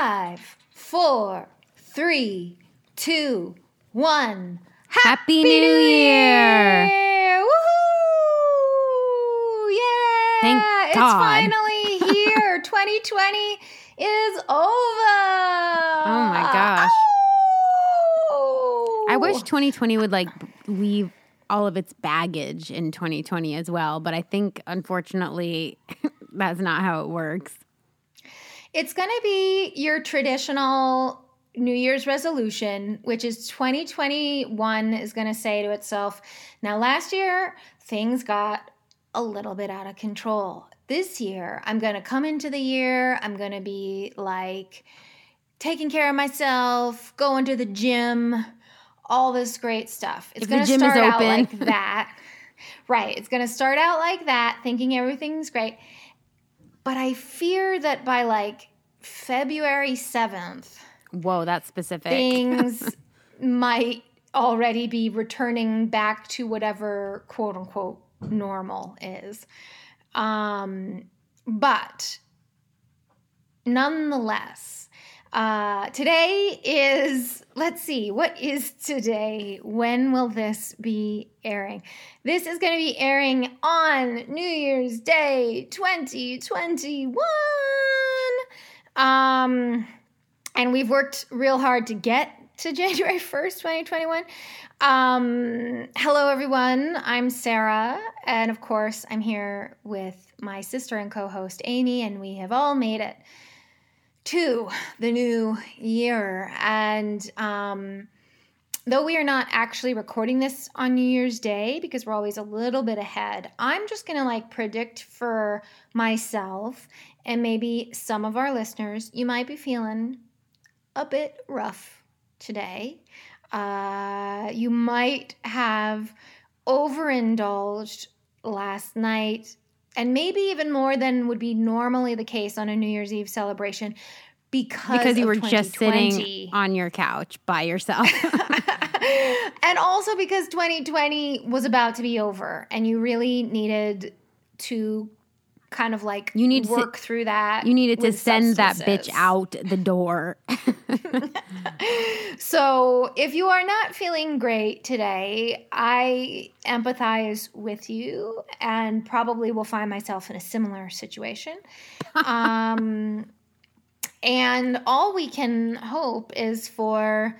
Five, four, three, two, one. Happy New Year! Year! Woohoo! Yeah! Thank It's God. finally here. 2020 is over. Oh my gosh. Oh! I wish 2020 would like leave all of its baggage in 2020 as well, but I think unfortunately that's not how it works. It's going to be your traditional New Year's resolution, which is 2021 is going to say to itself, now last year things got a little bit out of control. This year, I'm going to come into the year, I'm going to be like taking care of myself, going to the gym, all this great stuff. It's going to start out like that. right. It's going to start out like that, thinking everything's great. But I fear that by like February 7th, Whoa, that's specific. things might already be returning back to whatever quote unquote normal is. Um, but nonetheless, uh, today is, let's see, what is today? When will this be airing? This is going to be airing on New Year's Day 2021. Um, and we've worked real hard to get to January 1st, 2021. Um, hello, everyone. I'm Sarah. And of course, I'm here with my sister and co host, Amy, and we have all made it to the new year. And um, though we are not actually recording this on New Year's Day because we're always a little bit ahead, I'm just going to like predict for myself and maybe some of our listeners, you might be feeling a bit rough today. Uh, you might have overindulged last night, and maybe even more than would be normally the case on a New Year's Eve celebration because, because you were just sitting on your couch by yourself. and also because 2020 was about to be over and you really needed to kind of like You need to- work through that. you needed to send that bitch out the door. So, if you are not feeling great today, I empathize with you and probably will find myself in a similar situation. um, and all we can hope is for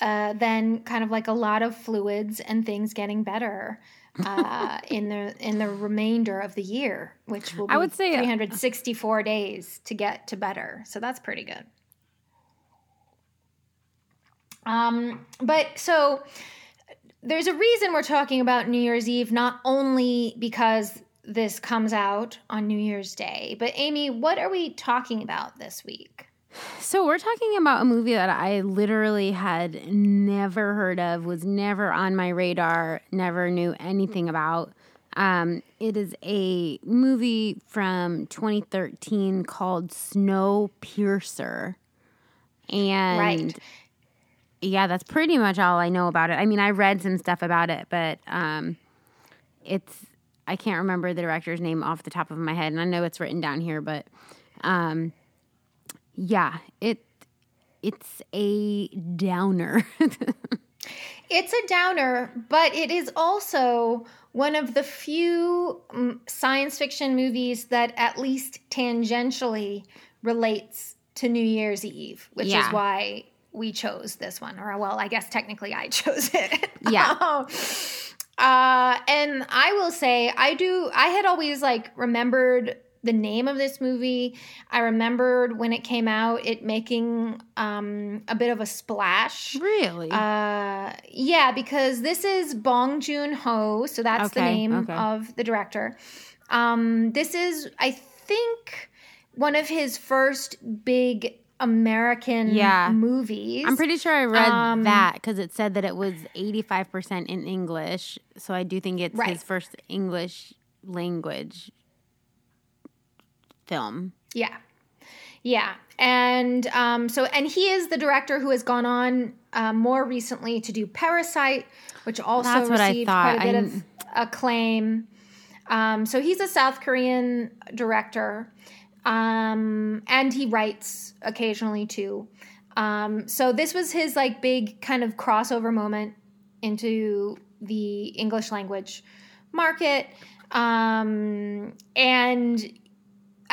uh, then kind of like a lot of fluids and things getting better. Uh, in the in the remainder of the year, which will be I would say- 364 days to get to better. So that's pretty good. Um, but so there's a reason we're talking about New Year's Eve, not only because this comes out on New Year's Day, but Amy, what are we talking about this week? So we're talking about a movie that I literally had never heard of, was never on my radar, never knew anything about. Um, it is a movie from 2013 called Snowpiercer, and Right. yeah, that's pretty much all I know about it. I mean, I read some stuff about it, but um, it's I can't remember the director's name off the top of my head, and I know it's written down here, but um, yeah, it it's a downer. It's a downer, but it is also one of the few mm, science fiction movies that at least tangentially relates to New Year's Eve, which Yeah. is why we chose this one. Or well, I guess technically I chose it. Yeah. uh, and I will say I do. I had always like remembered the name of this movie. I remembered when it came out, it making um, a bit of a splash. Really? Uh, yeah, because this is Bong Joon Ho, so that's the name okay. of the director. Um, this is, I think, one of his first big American Yeah. movies. I'm pretty sure I read Um, that because it said that it was 85% in English. So I do think it's Right. his first English language film. Yeah. Yeah. And um, so, and he is the director who has gone on uh, more recently to do Parasite, which also That's received quite a bit I of acclaim. Um, so he's a South Korean director, um, and he writes occasionally too. Um, so this was his like big kind of crossover moment into the English language market, um, and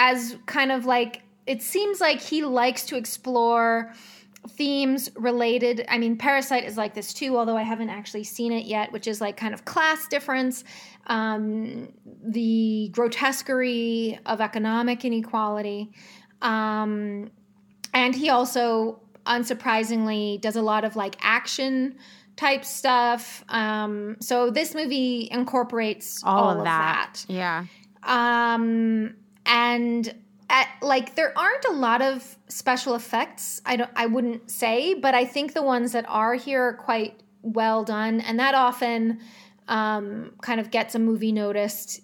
as kind of like it seems like he likes to explore themes related i mean parasite is like this too although i haven't actually seen it yet which is like kind of class difference um, the grotesquerie of economic inequality um, and he also unsurprisingly does a lot of like action type stuff um, so this movie incorporates All, all, of, that. Yeah. um and at, like there aren't a lot of special effects i don't i wouldn't say but i think the ones that are here are quite well done and that often um kind of gets a movie noticed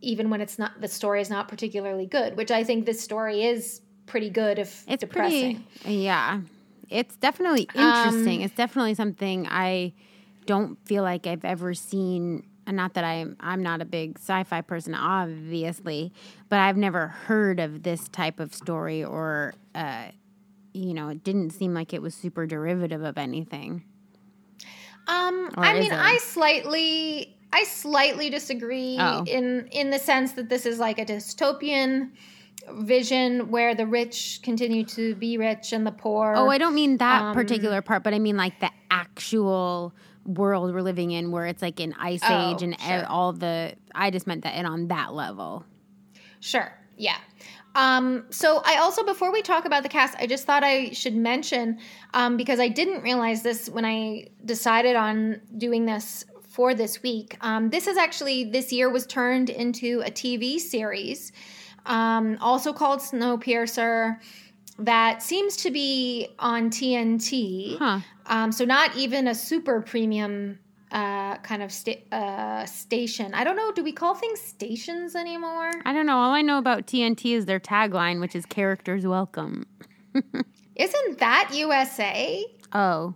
even when it's not the story is not particularly good which i think this story is pretty good if It's depressing pretty, yeah. It's definitely interesting. it's definitely something I don't feel like I've ever seen. And not that I'm, I'm not a big sci-fi person, obviously, but I've never heard of this type of story, or, uh, you know, it didn't seem like it was super derivative of anything. Um, Or I mean, it? I slightly, I slightly disagree Oh. in in the sense that this is like a dystopian vision where the rich continue to be rich and the poor. Oh, I don't mean that Um, particular part, but I mean like the actual world we're living in, where it's like an ice Oh, age and sure. all the. I just meant that, and on that level. Sure. Yeah. Um, so I also, before we talk about the cast, I just thought I should mention um, because I didn't realize this when I decided on doing this for this week. Um, this is actually this year was turned into a TV series, um, also called Snowpiercer, that seems to be on TNT. Huh. Um, so not even a super premium uh, kind of sta- uh, station. I don't know. Do we call things stations anymore? I don't know. All I know about TNT is their tagline, which is "Characters Welcome." Isn't that USA? Oh,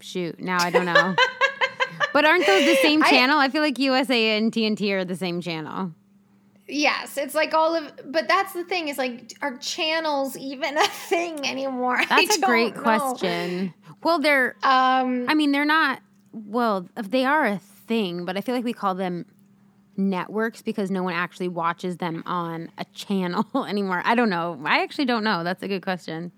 shoot! Now I don't know. but aren't those the same I- channel? I feel like USA and TNT are the same channel. Yes, it's like all of. But that's the thing is like, are channels even a thing anymore? That's a great know. question. Well, they're. Um, I mean, they're not. Well, they are a thing, but I feel like we call them networks because no one actually watches them on a channel anymore. I don't know. I actually don't know. That's a good question.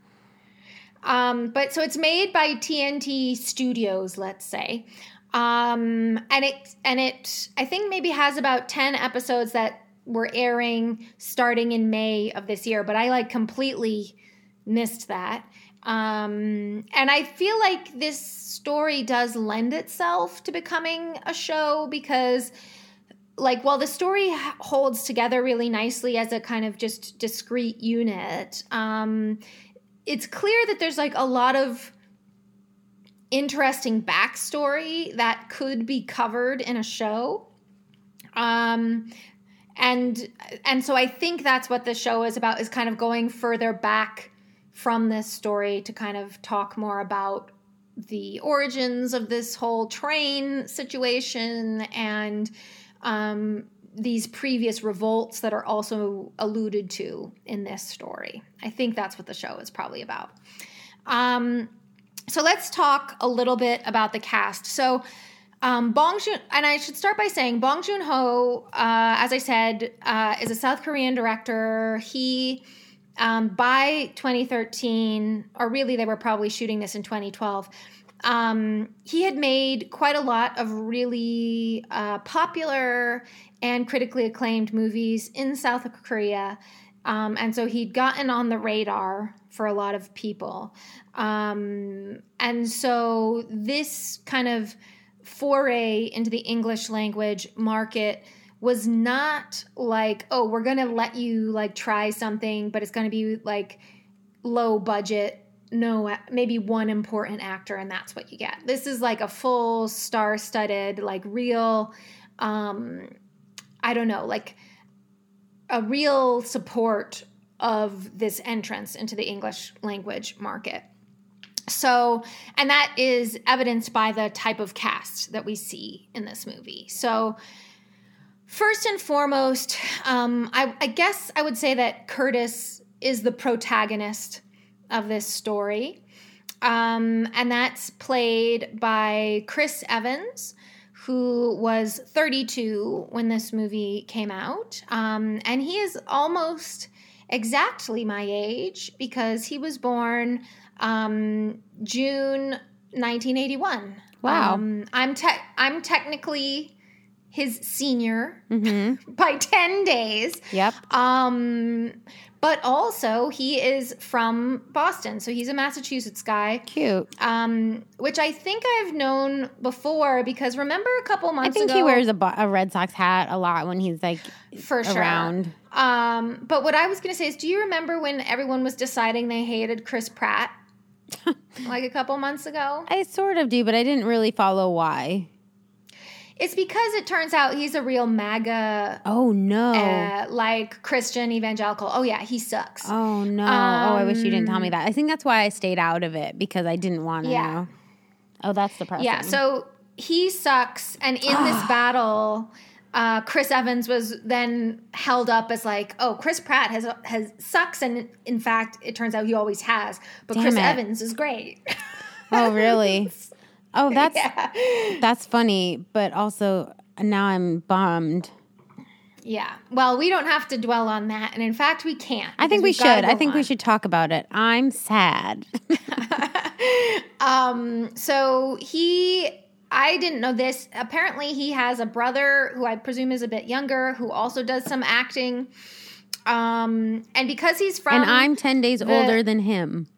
Um, but so it's made by TNT Studios, let's say. Um, and it and it I think maybe has about 10 episodes that were airing starting in May of this year, but I like completely missed that. Um, and I feel like this story does lend itself to becoming a show because like while the story holds together really nicely as a kind of just discrete unit, um, it's clear that there's like a lot of interesting backstory that could be covered in a show. Um, and and so I think that's what the show is about is kind of going further back from this story to kind of talk more about the origins of this whole train situation and um, these previous revolts that are also alluded to in this story. I think that's what the show is probably about. Um, so let's talk a little bit about the cast. So um, Bong Joon, and I should start by saying Bong Joon Ho, uh, as I said, uh, is a South Korean director. He um, by 2013, or really they were probably shooting this in 2012, um, he had made quite a lot of really uh, popular and critically acclaimed movies in South Korea. Um, and so he'd gotten on the radar for a lot of people. Um, and so this kind of foray into the English language market was not like, oh, we're going to let you like try something, but it's going to be like low budget no maybe one important actor and that's what you get. This is like a full star studded like real um i don't know like a real support of this entrance into the english language market so and that is evidenced by the type of cast that we see in this movie so first and foremost um, I, I guess i would say that curtis is the protagonist of this story. Um, and that's played by Chris Evans, who was 32 when this movie came out. Um, and he is almost exactly my age because he was born um, June 1981. Wow. Um, I'm te- I'm technically his senior Mm-hmm. by 10 days. Yep. Um, but also he is from Boston, so he's a Massachusetts guy. Cute. Um, which I think I've known before because remember a couple months. I think ago he wears a, bo- a Red Sox hat a lot when he's like for sure. Um, but what I was going to say is, do you remember when everyone was deciding they hated Chris Pratt? like a couple months ago. I sort of do, but I didn't really follow why. It's because it turns out he's a real MAGA, Oh no. uh, like Christian evangelical. Oh yeah, he sucks. oh no. oh, I wish you didn't tell me Um, that. I think that's why I stayed out of it because I didn't want to Yeah. know. Oh, that's depressing. Yeah, so he sucks, and in this battle, uh, Chris Evans was then held up as like, oh, Chris Pratt has has sucks, and in fact, it turns out he always has. But Damn Chris it. Evans is great. Oh really? Oh, that's yeah, that's funny, but also now I'm bummed. yeah. Well, we don't have to dwell on that, and in fact, we can't. I think we should. I think we should talk about it. I'm sad. um, so he, I didn't know this. Apparently, he has a brother who I presume is a bit younger, who also does some acting. Um, and because he's from, and I'm 10 days the- older than him.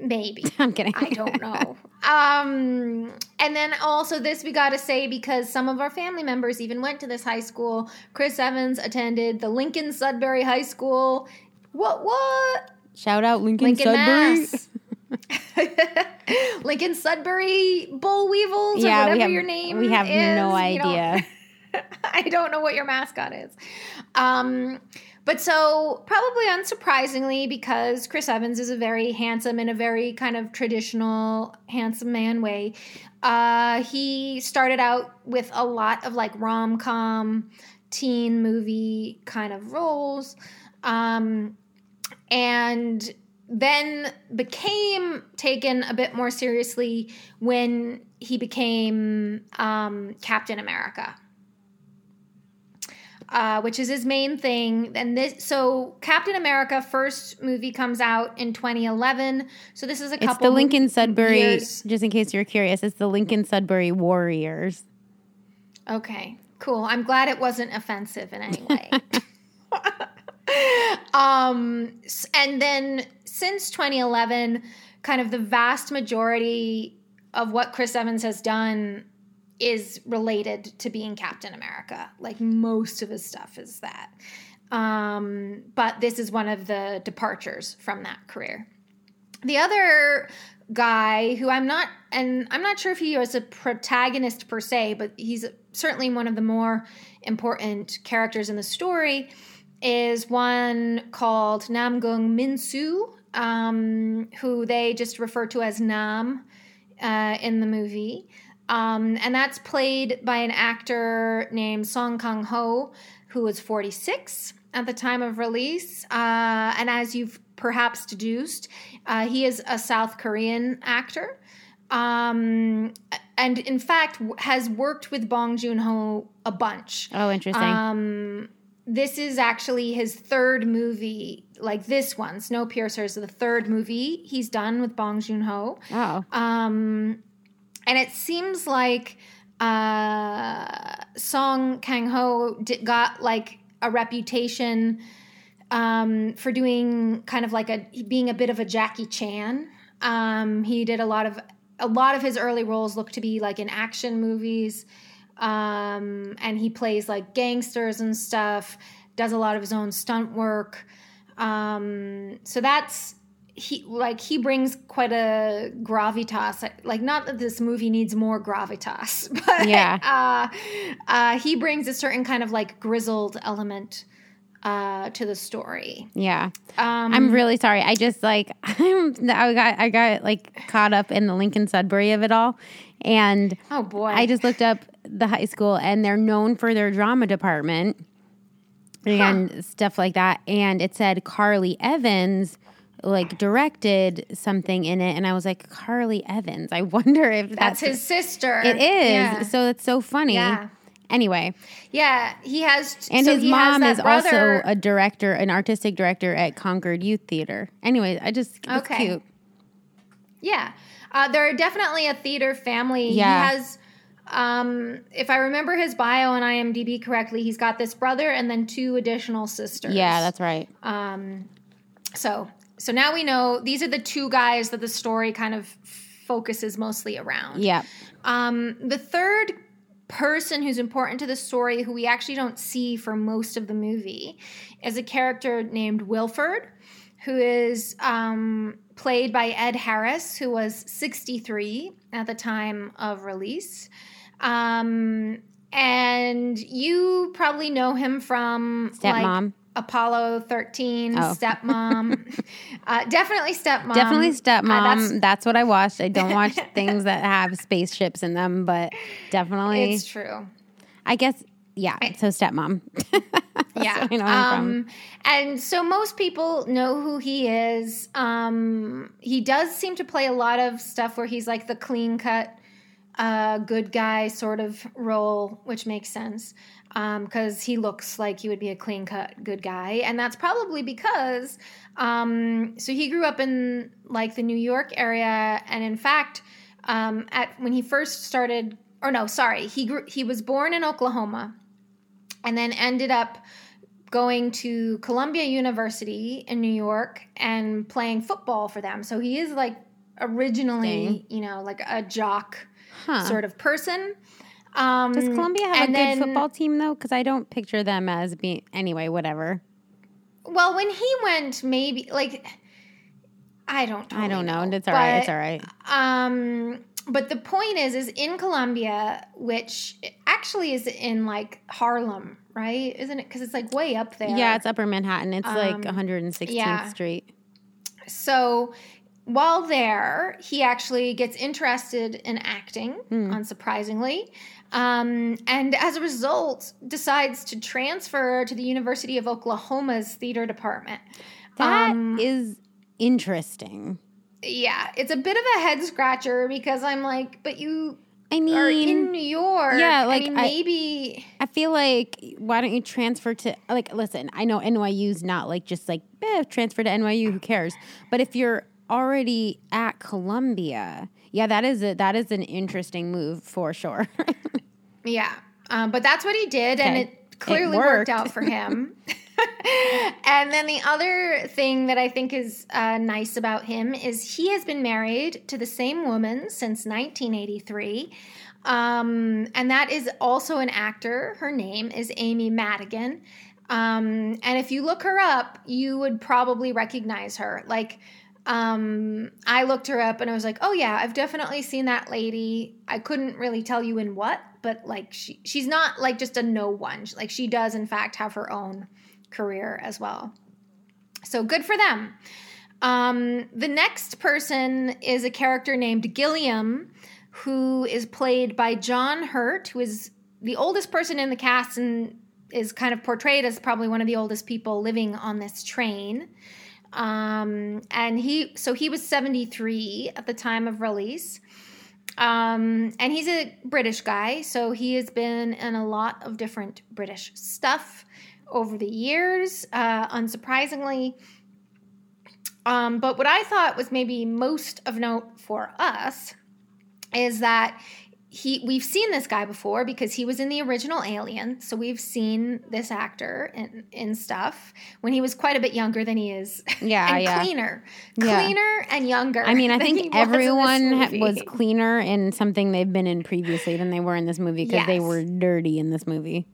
maybe I'm kidding. I don't know. um, and then also this we got to say because some of our family members even went to this high school. Chris Evans attended the Lincoln Sudbury High School. What what? Shout out Lincoln, Lincoln Sudbury. Mass. Lincoln Sudbury Bull Weevils or Yeah, whatever we have, your name we have is, no idea. I don't know what your mascot is. Um, but so, probably unsurprisingly, because Chris Evans is a very handsome in a very kind of traditional handsome man way, uh, he started out with a lot of like rom com, teen movie kind of roles. Um, and then became taken a bit more seriously when he became um, Captain America uh, which is his main thing. And this, so Captain America first movie comes out in 2011. So this is a couple. It's the Lincoln Sudbury, years. just in case you're curious, it's the Lincoln Sudbury Warriors. Okay, cool. I'm glad it wasn't offensive in any way. um, and then since 2011, kind of the vast majority of what Chris Evans has done is related to being Captain America. Like most of his stuff is that. Um, but this is one of the departures from that career. The other guy who I'm not, and I'm not sure if he was a protagonist per se, but he's certainly one of the more important characters in the story, is one called Namgung Minsu, um, who they just refer to as Nam uh, in the movie. Um, and that's played by an actor named Song Kang Ho, who was 46 at the time of release. Uh, and as you've perhaps deduced, uh, he is a South Korean actor. Um, and in fact, has worked with Bong Joon Ho a bunch. Oh, interesting. Um, this is actually his third movie, like this one, Snowpiercer is the third movie he's done with Bong Joon Ho. Oh. Um, and it seems like uh, Song Kang Ho got like a reputation um, for doing kind of like a being a bit of a Jackie Chan. Um, he did a lot of a lot of his early roles look to be like in action movies, um, and he plays like gangsters and stuff. Does a lot of his own stunt work. Um, so that's he like he brings quite a gravitas like not that this movie needs more gravitas but Yeah. uh, uh, he brings a certain kind of like grizzled element uh, to the story Yeah. um, I'm really sorry. I just like I'm, I got I got like caught up in the Lincoln Sudbury of it all, and oh boy I just looked up the high school, and they're known for their drama department and stuff like that. And it said Carly Evans like directed something in it, and I was like, Carly Evans. I wonder if that's that's, his sister It is. yeah. So it's so funny. Yeah. Anyway, yeah he has and so his mom is brother- also a director, an artistic director at Concord Youth Theater. Anyway, I just it's Okay. cute. Yeah. Uh, they're definitely a theater family. Yeah. He has, um, if I remember his bio on IMDb correctly, he's got this brother and then two additional sisters. Yeah, that's right. Um, so so now we know these are the two guys that the story kind of focuses mostly around. Yeah. Um, the third person who's important to the story, who we actually don't see for most of the movie, is a character named Wilford, who is um, played by Ed Harris, who was 63 at the time of release. Um, and you probably know him from like, Stepmom. Apollo 13, Oh. Stepmom. uh, definitely Stepmom. Definitely Uh, stepmom. that's- that's, what I watched. I don't watch things that have spaceships in them, but definitely, it's true. I guess, yeah. So stepmom. Yeah. I um, and so most people know who he is. Um, he does seem to play a lot of stuff where he's like the clean cut, uh, good guy sort of role, which makes sense because he looks like he would be a clean cut good guy, and that's probably because um, so he grew up in like the New York area, and in fact, um, at when he first started, or no, sorry, he grew, he was born in Oklahoma and then ended up going to Columbia University in New York and playing football for them. So he is like originally, you know, like a jock Huh. sort of person. Um, Does Columbia have a and good then- football team though? Because I don't picture them as being anyway. Whatever. Well, when he went, maybe like I don't. I don't totally know. It's all right. It's but, all right. Um, but the point is, is in Columbia, which actually is in like Harlem, right? Isn't it? Because it's like way up there. Yeah, it's Upper Manhattan. It's like Um, 116th yeah. Street. So while there, he actually gets interested in acting, Hmm. unsurprisingly. Um, and as a result, decides to transfer to the University of Oklahoma's theater department. That Um, is interesting. Yeah, it's a bit of a head scratcher because I'm like, but you I are in New York. yeah, I like, mean, I- maybe. I feel like why don't you transfer to like listen, I know NYU's not like just like eh, transfer to NYU, who cares? But if you're already at Columbia, yeah, that is a, that is an interesting move for sure. Yeah. Um, but that's what he did, and it clearly worked. worked. out for him. and then the other thing that I think is uh, nice about him is he has been married to the same woman since 1983. Um, and that is also an actor. Her name is Amy Madigan. Um, and if you look her up, you would probably recognize her. Like, um, I looked her up and I was like, oh yeah, I've definitely seen that lady. I couldn't really tell you in what, but like she she's not like just a no one. Like she does in fact have her own career as well. So good for them. Um, the next person is a character named Gilliam, who is played by John Hurt, who is the oldest person in the cast and is kind of portrayed as probably one of the oldest people living on this train. Um, and he, so he was 73 at the time of release. Um, and he's a British guy, so he has been in a lot of different British stuff. over the years, uh, unsurprisingly. Um, but what I thought was maybe most of note for us is that he we've seen this guy before because he was in the original Alien, so we've seen this actor in, in stuff when he was quite a bit younger than he is. Yeah, and yeah. cleaner, Yeah. cleaner and younger. I mean, I think was everyone ha- was cleaner in something they've been in previously than they were in this movie because they were dirty in this movie.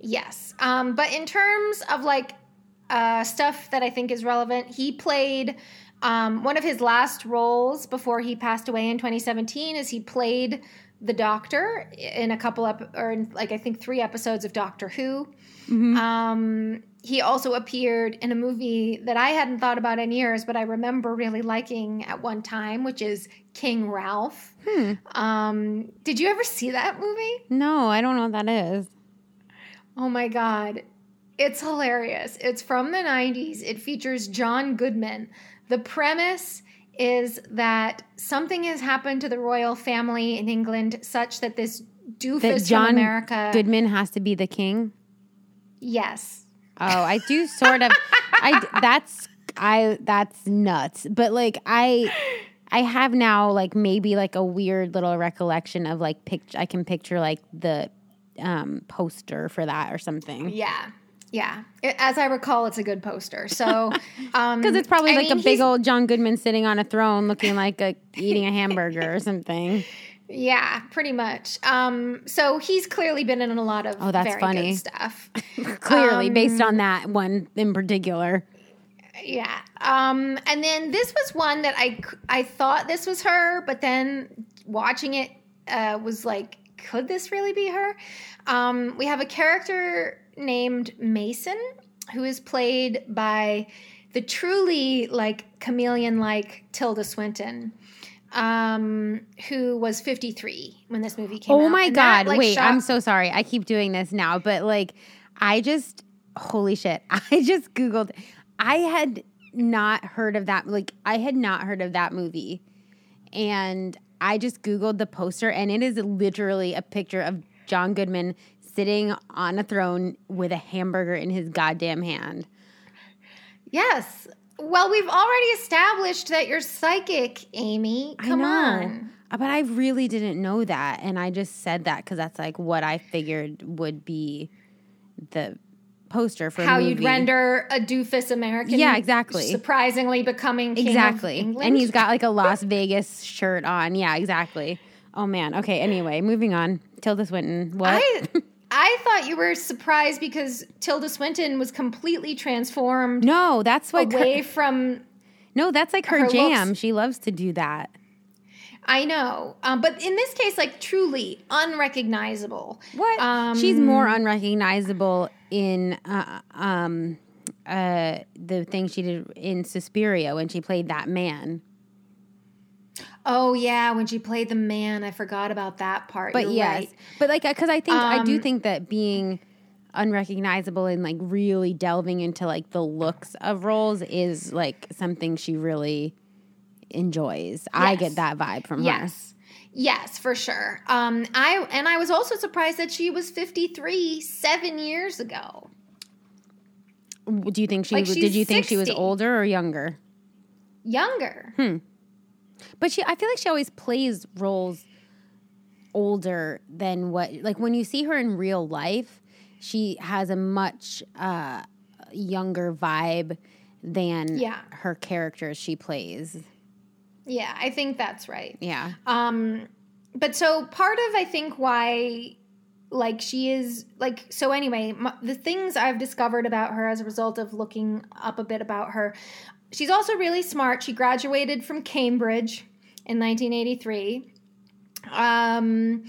Yes. Um, but in terms of like uh, stuff that I think is relevant, he played um, one of his last roles before he passed away in 2017 is he played the doctor in a couple ep- or in like I think three episodes of Doctor Who. Um, he also appeared in a movie that I hadn't thought about in years, but I remember really liking at one time, which is King Ralph. Um, did you ever see that movie? No, I don't know what that is. Oh my God. It's hilarious. It's from the 90s. It features John Goodman. The premise is that something has happened to the royal family in England such that this doofus That John from America. Goodman has to be the king. Yes. Oh, I do sort of. I that's I that's nuts. But like I I have now like maybe like a weird little recollection of like picture. I can picture like the um poster for that or something. Yeah. Yeah. It- as I recall, it's a good poster. So, um, Because it's probably I like mean, a big old John Goodman sitting on a throne looking like a eating a hamburger or something. Yeah, pretty much. Um, so he's clearly been in a lot of Oh, that's very funny. good stuff. Clearly, Um, based on that one in particular. Yeah. Um, and then this was one that I I thought this was her, but then watching it uh, was like, could this really be her? Um, we have a character named Mason who is played by the truly like chameleon like Tilda Swinton. Um, who was 53 when this movie came out. Oh my And that, god! like, Wait, I'm so sorry. I keep doing this now, but like, I just holy shit! I just googled. I had not heard of that. Like, I had not heard of that movie, and I just googled the poster, and it is literally a picture of John Goodman sitting on a throne with a hamburger in his goddamn hand. Yes. Well, we've already established that you're psychic, Amy. Come on. Uh, But I really didn't know that. And I just said that because that's like what I figured would be the poster for How you'd render a doofus American. Yeah, exactly. Surprisingly becoming king exactly. And he's got like a Las Vegas shirt on. Yeah, exactly. Oh man. Okay. Anyway, moving on. Tilda Swinton. What? I, I thought you were surprised because Tilda Swinton was completely transformed no, that's like her- away from. no, that's like her, her jam. looks- She loves to do that. I know, um, but in this case, like truly unrecognizable. What? Um, She's more unrecognizable in uh, um, uh, the thing she did in Suspiria when she played that man. Oh yeah, when she played the man, I forgot about that part. But You're yes, right. but like because I think I do Um, think that being unrecognizable and like really delving into like the looks of roles is like something she really enjoys. I get that vibe from Yes. Yes, for sure. Um, I and I was also surprised that she was 53 seven years ago. Do you think she Like, was- did you think she was older or younger? Younger. But she I feel like she always plays roles older than what like when you see her in real life, she has a much uh younger vibe than Yeah. her characters she plays. Yeah, I think that's right. Yeah. Um, but so part of I think why like she is like so anyway m the things i've discovered about her as a result of looking up a bit about her she's also really smart she graduated from cambridge in 1983 um,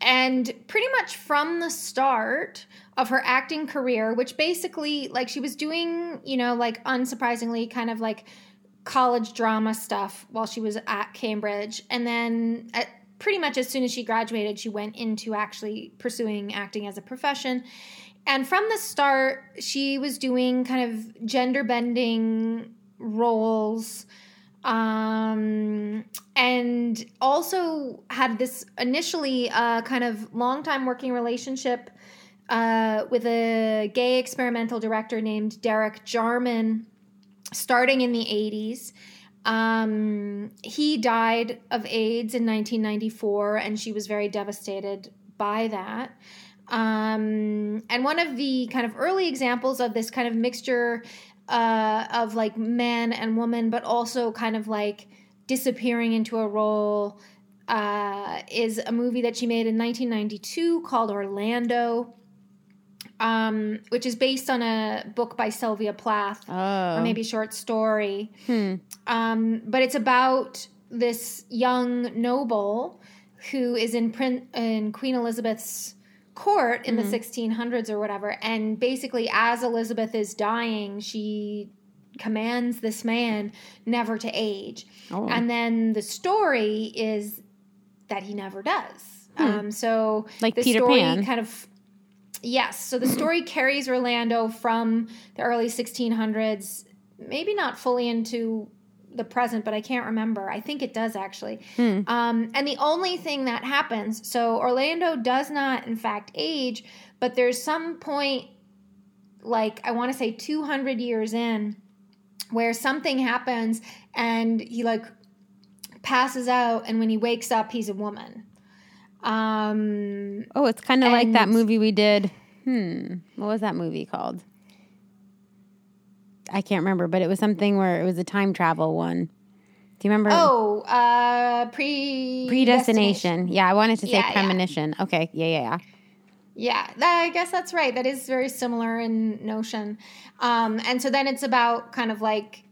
and pretty much from the start of her acting career which basically like she was doing you know like unsurprisingly kind of like college drama stuff while she was at cambridge and then at pretty much as soon as she graduated, she went into actually pursuing acting as a profession. And from the start, she was doing kind of gender bending roles. Um, and also had this initially uh, kind of long time working relationship uh, with a gay experimental director named Derek Jarman starting in the 80s. Um, he died of AIDS in 1994, and she was very devastated by that. Um, and one of the kind of early examples of this kind of mixture uh, of like man and woman, but also kind of like disappearing into a role uh, is a movie that she made in 1992 called Orlando. Um, which is based on a book by Sylvia Plath, Oh. or maybe short story. Hmm. Um, but it's about this young noble who is in, Prin- in Queen Elizabeth's court in the 1600s or whatever. And basically, as Elizabeth is dying, she commands this man never to age. Oh. And then the story is that he never does. Um, so Like the Peter story Pan. kind of yes. So the story carries Orlando from the early 1600s, maybe not fully into the present, but I can't remember. I think it does actually. Um, and the only thing that happens, so Orlando does not, in fact, age, but there's some point, like I want to say 200 years in, where something happens and he like passes out, and when he wakes up, he's a woman. Um, Oh, it's kind of like that movie we did. Hmm. What was that movie called? I can't remember, but it was something where it was a time travel one. Do you remember? oh, uh, pre Predestination. Yeah, I wanted to say Yeah, yeah. premonition. Okay. Yeah, yeah, yeah. Yeah, I guess that's right. That is very similar in notion. Um, and so then it's about kind of like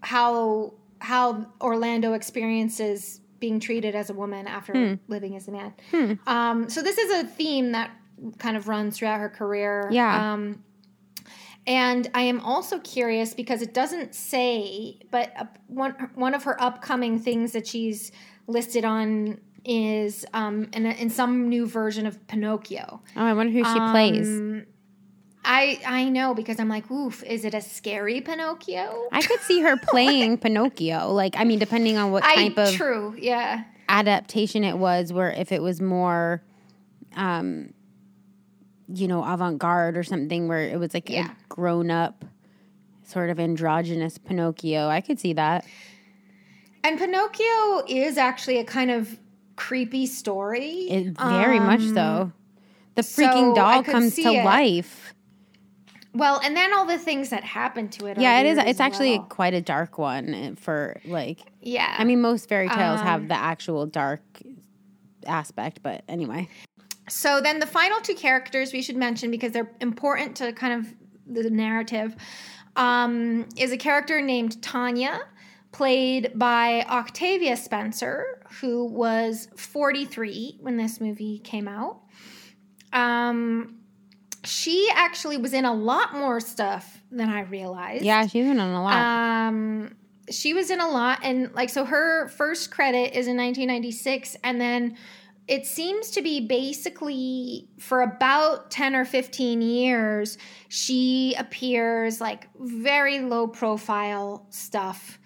how how Orlando experiences being treated as a woman after Hmm. living as a man. Um, so this is a theme that kind of runs throughout her career. Yeah. Um, and I am also curious because it doesn't say, but one one of her upcoming things that she's listed on is um, in, a, in some new version of Pinocchio. Oh, I wonder who she plays. Um, I I know because I'm like, oof, is it a scary Pinocchio? I could see her playing Pinocchio. Like, I mean, depending on what I type of true, yeah. adaptation it was, where if it was more, um, you know, avant garde or something, where it was like Yeah. a grown up, sort of androgynous Pinocchio, I could see that. And Pinocchio is actually a kind of creepy story. It, very much so. The freaking Um, so doll comes to it. life. well, and then all the things that happen to it. are Yeah, it is. It's as actually well. quite a dark one eh, for like. yeah. I mean, most fairy tales Um, have the actual dark aspect, but anyway. So then the final two characters we should mention because they're important to kind of the narrative um, is a character named Tanya, played by Octavia Spencer, who was 43 when this movie came out. Um, she actually was in a lot more stuff than I realized. Yeah, she's been on a lot. Um, she was in a lot, and like so, her first credit is in 1996, and then it seems to be basically for about 10 or 15 years, she appears like very low profile stuff.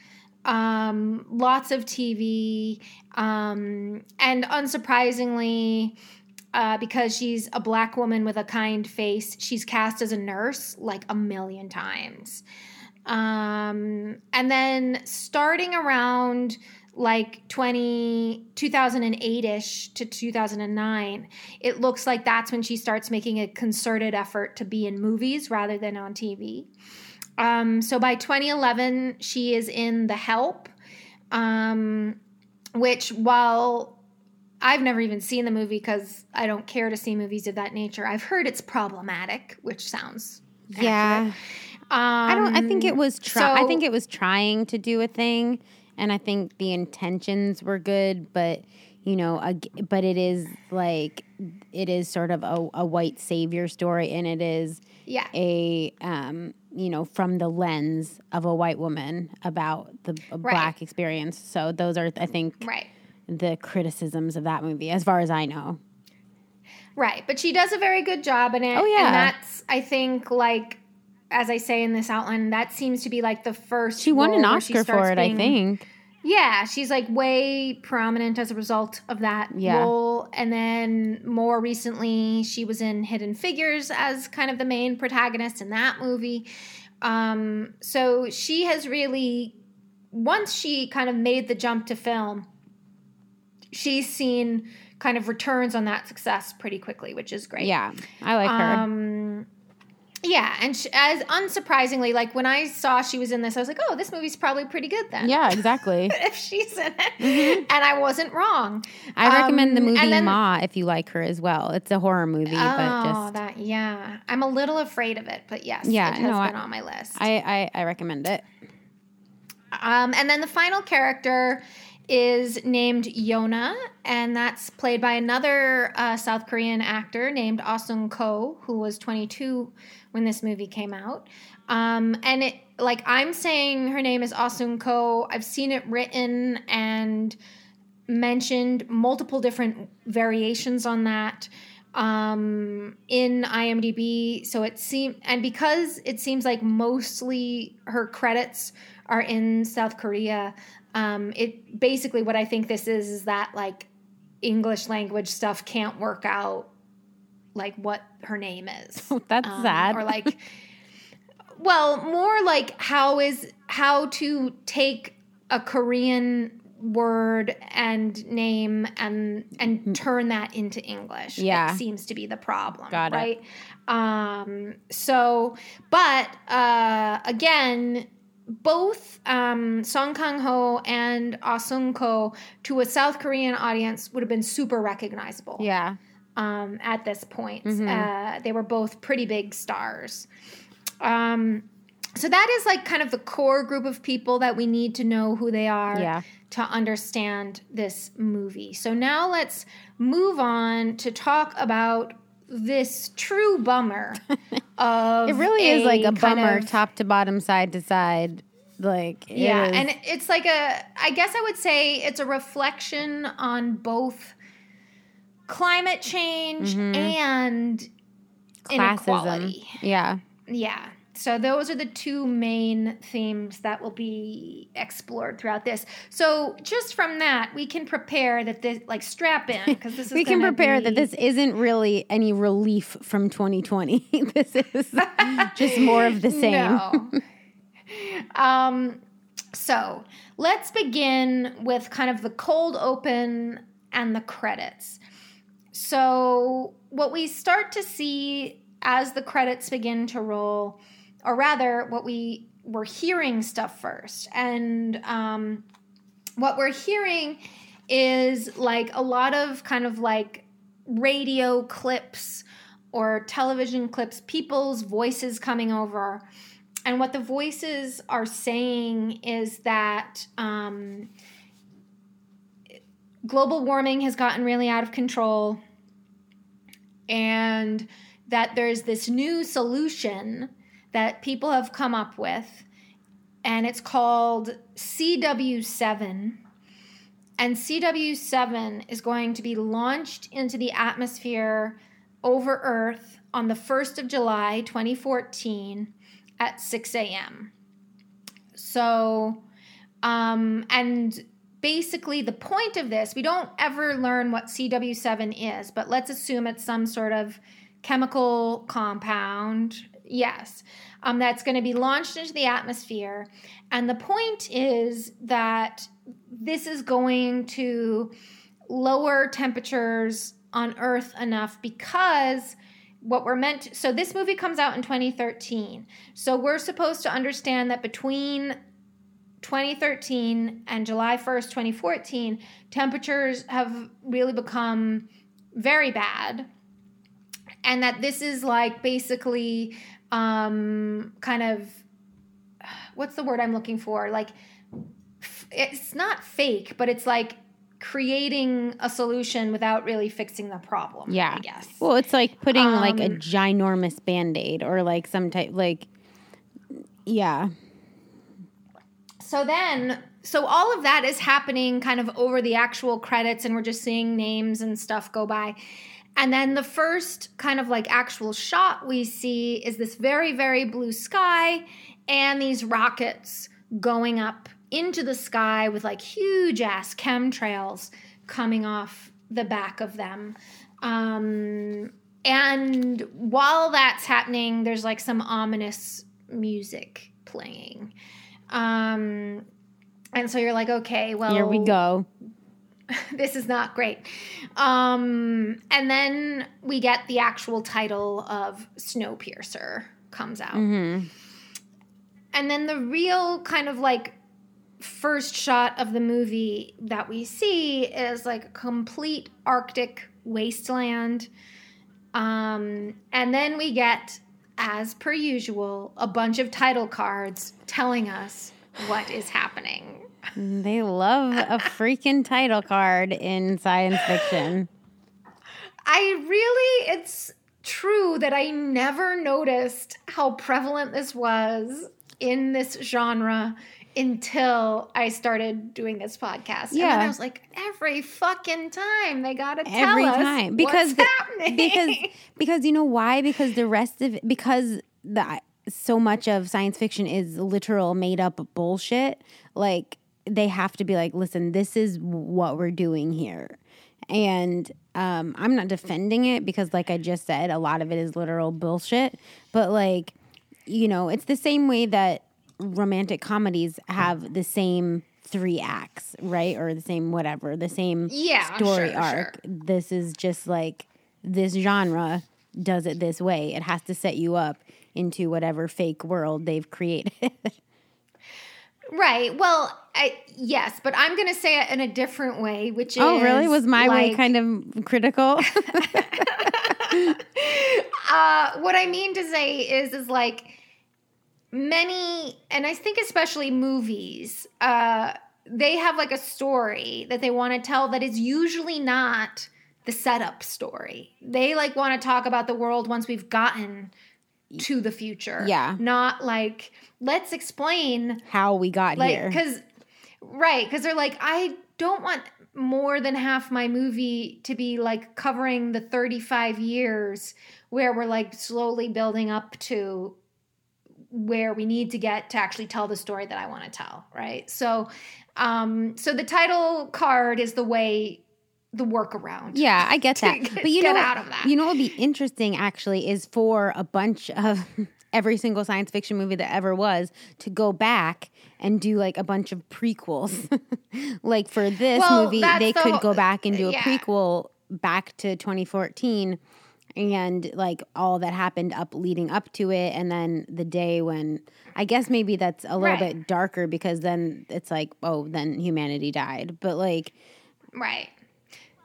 Um, lots of TV, um, and unsurprisingly, uh, because she's a black woman with a kind face, she's cast as a nurse like a million times. Um, and then starting around like 20, 2008-ish to 2009, it looks like that's when she starts making a concerted effort to be in movies rather than on TV. Um, so by 2011, she is in The Help, um, which while I've never even seen the movie because I don't care to see movies of that nature. I've heard it's problematic, which sounds yeah. Um, I don't. I think it was. Try- I think it was trying to do a thing, and I think the intentions were good, but you know, ag- but it is like it is sort of a, a white savior story, and it is yeah. a um, you know from the lens of a white woman about the Right. black experience. So those are, I think, Right. the criticisms of that movie, as far as I know. Right, but she does a very good job in it. Oh, yeah. and that's I think like as I say in this outline, that seems to be like the first. She won an role where she Oscar for it, I think. Yeah, she's like way prominent as a result of that Yeah. role, and then more recently, she was in Hidden Figures as kind of the main protagonist in that movie. Um, so she has really, once she kind of made the jump to film, she's seen kind of returns on that success pretty quickly, which is great. Yeah, I like her. Um, yeah, and she, as unsurprisingly, like when I saw she was in this, I was like, "Oh, this movie's probably pretty good then." yeah, exactly. if she's in it, and I wasn't wrong. I recommend the Um, movie then- Ma if you like her as well. It's a horror movie, Oh, but just that yeah, I'm a little afraid of it, but yes, Yeah, it has no, I- been on my list. I, I I recommend it. Um, and then the final character is named Yona, and that's played by another uh, South Korean actor named Ah Sung Ko, who was 22 when this movie came out. Um, and it, like I'm saying, her name is Sung Ko. I've seen it written and mentioned multiple different variations on that um in IMDb so it seems and because it seems like mostly her credits are in South Korea um it basically what I think this is is that like English language stuff can't work out like what her name is That's um, sad. or like well more like how is how to take a korean word and name and and turn that into english Mm-hmm. Yeah. it seems to be the problem Got it. right um so but uh again both um, Song Kang Ho and Ah Sung Ko to a South Korean audience would have been super recognizable yeah. Um, at this point. Mm-hmm. Uh, they were both pretty big stars. Um, so that is like kind of the core group of people that we need to know who they are Yeah. to understand this movie. So now let's move on to talk about this true bummer of It really is like a bummer, of- top to bottom, side to side. Like yeah, is- and it's like a I guess I would say it's a reflection on both climate change and classism. inequality. Yeah. Yeah. So those are the two main themes that will be explored throughout this. So just from that, we can prepare that this like strap in because this is we can prepare that this isn't really any relief from 2020. this is just more of the same. No. um, so let's begin with kind of the cold open and the credits. So, what we start to see as the credits begin to roll, or rather, what we were hearing stuff first, and um, what we're hearing is like a lot of kind of like radio clips or television clips, people's voices coming over. And what the voices are saying is that um, global warming has gotten really out of control and that there's this new solution that people have come up with, and it's called CW7. And CW7 is going to be launched into the atmosphere over Earth on the 1st of July, 2014, at 6 a.m. So, um, and basically, the point of this, we don't ever learn what CW7 is, but let's assume it's some sort of chemical compound. Yes. Um, that's going to be launched into the atmosphere. And the point is that this is going to lower temperatures on Earth enough because what we're meant to, so this movie comes out in 2013. So we're supposed to understand that between 2013 and July 1st, 2014, temperatures have really become very bad. And that this is like basically um, kind of what's the word I'm looking for? Like, it's not fake, but it's like creating a solution without really fixing the problem. Yeah. I guess. Well, it's like putting like a Um, ginormous band aid or like some type, like, yeah. So then, so all of that is happening kind of over the actual credits, and we're just seeing names and stuff go by. And then the first kind of like actual shot we see is this very, very blue sky and these rockets going up into the sky with like huge ass chemtrails coming off the back of them. Um, and while that's happening, there's like some ominous music playing. Um, and so you're like, okay, well, Here we go. this is not great. Um, and then we get the actual title of Snowpiercer comes out. hmm And then the real kind of like first shot of the movie that we see is like a complete Arctic wasteland. Um, and then we get, as per usual, a bunch of title cards telling us what is happening. They love a freaking title card in science fiction. I really, it's true that I never noticed how prevalent this was in this genre until I started doing this podcast. And then Yeah. I was like, every fucking time they gotta tell Every us time. Because the- because because you know why? Because the rest of because the so much of science fiction is literal made up bullshit. Like they have to be like, listen, this is what we're doing here. And um, I'm not defending it because, like I just said, a lot of it is literal bullshit. But like, you know, it's the same way that romantic comedies have the same three acts, right? Or the same whatever, the same Yeah, story sure, arc. This is just like this genre does it this way. It has to set you up into whatever fake world they've created. right. Well, I, yes, but I'm gonna say it in a different way, which is oh, really? Was my way kind of critical? uh, what I mean to say is, is like many, and I think especially movies, uh, they have like a story that they want to tell that is usually not the setup story. They like want to talk about the world once we've gotten to the future. Yeah. Not like, let's explain How we got like here. because right because they're like i don't want more than half my movie to be like covering the 35 years where we're like slowly building up to where we need to get to actually tell the story that i want to tell right so um so the title card is the way the workaround Yeah, I get that. get- But you know, out of that. you know what would be interesting actually is for a bunch of every single science fiction movie that ever was to go back and do like a bunch of prequels. like for this Well, movie, they the could whole- go back and do a yeah. prequel back to 2014 and like all that happened up leading up to it and then the day when I guess maybe that's a little Right. bit darker because then it's like oh then humanity died. But like right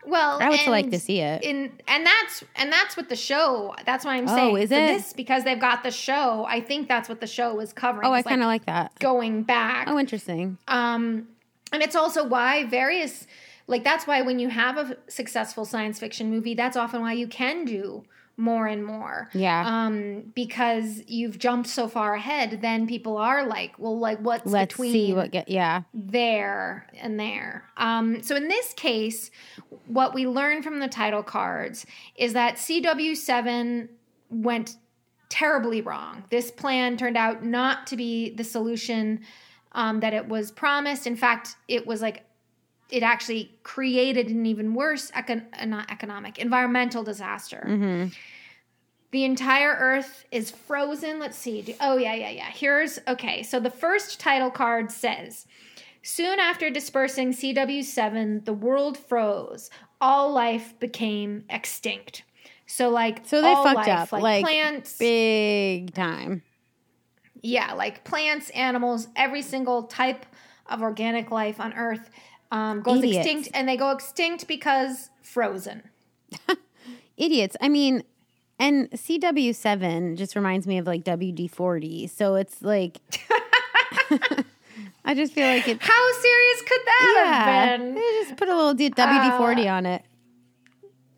well I would like to see it. in and that's and that's what the show that's why i'm Oh, saying is for it? this because they've got the show i think that's what the show is covering Oh, I kind of like that. going back Oh, interesting. um and it's also why various like that's why when you have a successful science fiction movie that's often why you can do more and more Yeah. um because you've jumped so far ahead then people are like well like what's Let's between see what get. Yeah. there and there. Um, so in this case, what we learn from the title cards is that CW7 went terribly wrong. This plan turned out not to be the solution um, that it was promised. In fact, it was like it actually created an even worse econ- uh, not economic environmental disaster. Mm-hmm. The entire Earth is frozen. Let's see. Oh, yeah, yeah, yeah. Here's okay. So the first title card says Soon after dispersing CW7, the world froze. All life became extinct. So, like, So they all fucked life, up, Like, like, plants. Big time. yeah, like plants, animals, every single type of organic life on Earth um, goes Idiots. extinct. And they go extinct because frozen. Idiots. I mean, and CW7 just reminds me of like WD40. So it's like, I just feel like it's. How serious could that Yeah. have been? They just put a little D- WD-40 on it.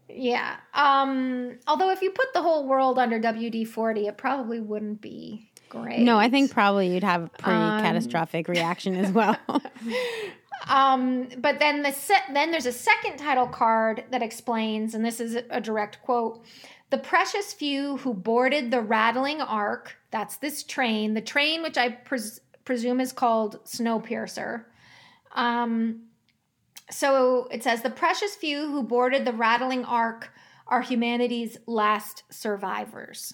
Yeah. Um, although if you put the whole world under WD 40, it probably wouldn't be great. No, I think probably you'd have a pretty Um, catastrophic reaction as well. Um, but then the then there's a second title card that explains, and this is a direct quote: "The precious few who boarded the rattling ark. That's this train. The train, which I pres- presume is called Snowpiercer." Um, so it says the precious few who boarded the rattling ark are humanity's last survivors.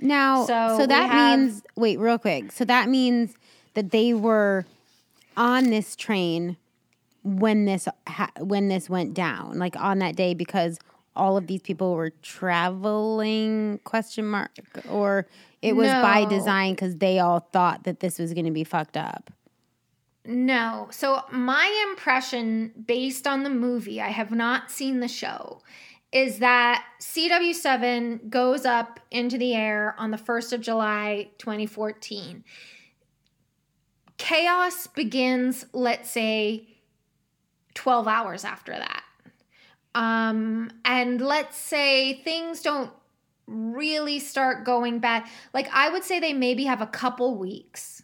Now, So so, that have- means wait, real quick. So that means that they were on this train when this ha- when this went down, like on that day, because all of these people were traveling question mark or it was by design because they all thought that this was going to be fucked up. No. So my impression based on the movie, I have not seen the show, is that CW7 goes up into the air on the 1st of July 2014. Chaos begins, let's say, 12 hours after that. Um, and let's say things don't really start going bad. Like, I would say they maybe have a couple weeks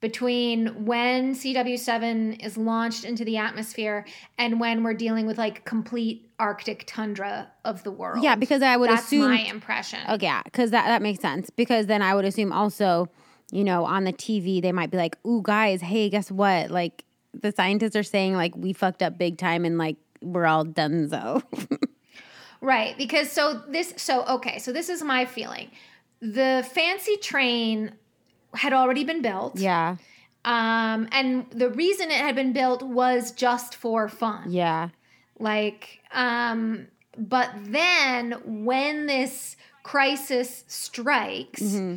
between when CW7 is launched into the atmosphere and when we're dealing with like complete Arctic tundra of the world. Yeah, because I would that's assume my impression. Okay, yeah, because that, that makes sense. Because then I would assume also, you know, on the TV, they might be like, ooh, guys, hey, guess what? Like, the scientists are saying, like, we fucked up big time and, like, we're all done, so. Right, because so this so okay, so this is my feeling. The fancy train had already been built. yeah, Um and the reason it had been built was just for fun. yeah, Like um but then when this crisis strikes, Mm-hmm.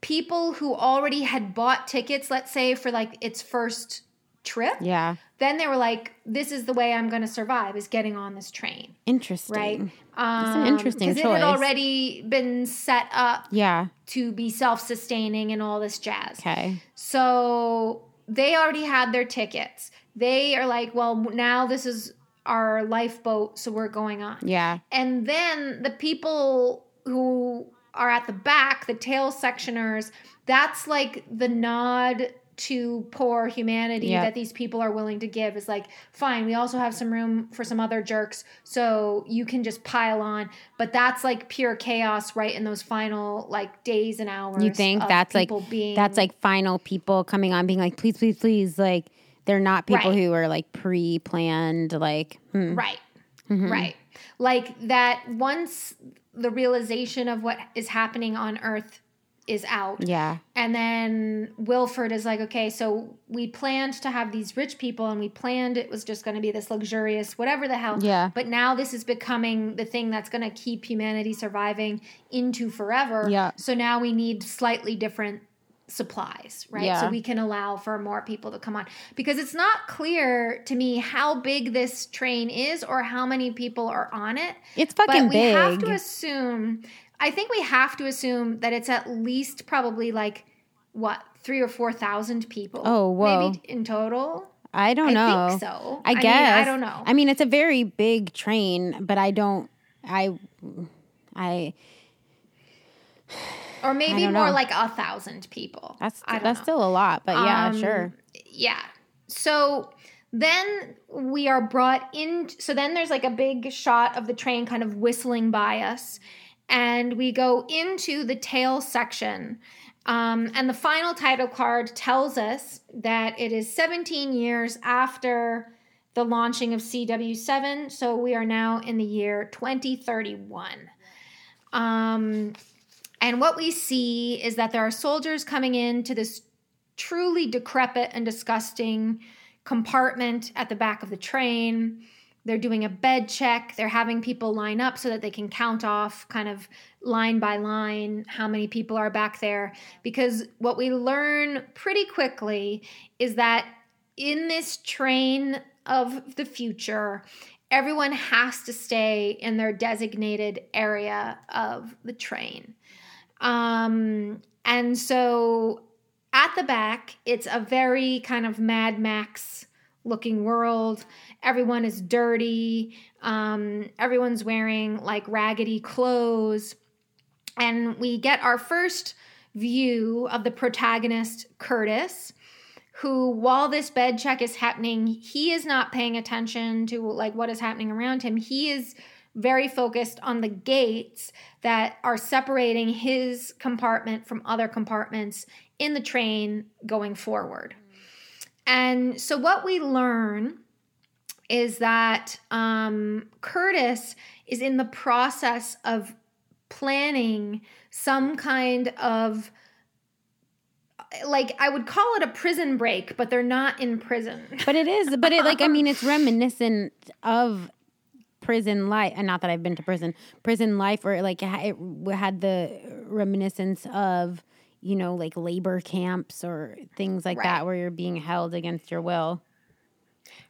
people who already had bought tickets, let's say for like its first trip, yeah. then they were like this is the way I'm going to survive is getting on this train Interesting. right? an um, interesting Because it had already been set up Yeah, to be self-sustaining and all this jazz. okay. So they already had their tickets. They are like, well, now this is our lifeboat, so we're going on. Yeah, And then the people who are at the back, the tail sectioners, that's like the nod to poor humanity Yep. that these people are willing to give is like, fine, we also have some room for some other jerks, so you can just pile on. But that's like pure chaos right in those final like days and hours. you think that's like, being that's like final people coming on being like, please, please, please, like, they're not people Right. who are like pre-planned, like, hmm. Right. Mm-hmm. Right. Like that once the realization of what is happening on Earth is out. yeah, And then Wilford is like, okay, so we planned to have these rich people and we planned it was just going to be this luxurious, whatever the hell. Yeah. But now this is becoming the thing that's going to keep humanity surviving into forever. Yeah. So now we need slightly different supplies, right? Yeah. So we can allow for more people to come on. Because it's not clear to me how big this train is or how many people are on it. it's fucking But we big. have to assume. I think we have to assume that it's at least probably like what three or four thousand people. Oh, whoa. Maybe in total. I don't I know. think so. I mean, guess. I don't know. I mean, it's a very big train, but I don't. I. I. or maybe more know. like a thousand people. That's I that's know. still a lot, but yeah, Um, sure. Yeah. So then we are brought in. So then there's like a big shot of the train kind of whistling by us. And we go into the tail section. Um, and the final title card tells us that it is 17 years after the launching of CW7. So we are now in the year 2031. Um, and what we see is that there are soldiers coming into this truly decrepit and disgusting compartment at the back of the train. They're doing a bed check. They're having people line up so that they can count off, kind of line by line, how many people are back there. Because what we learn pretty quickly is that in this train of the future, everyone has to stay in their designated area of the train. Um, and so at the back, it's a very kind of Mad Max looking world. Everyone is dirty. Um, everyone's wearing like raggedy clothes. And we get our first view of the protagonist, Curtis, who, while this bed check is happening, he is not paying attention to like what is happening around him. He is very focused on the gates that are separating his compartment from other compartments in the train going forward. And so, what we learn is that um, Curtis is in the process of planning some kind of like I would call it a prison break, but they're not in prison. But it is, but it like I mean, it's reminiscent of prison life. And not that I've been to prison, prison life, or like it had the reminiscence of you know like labor camps or things like Right. that where you're being held against your will.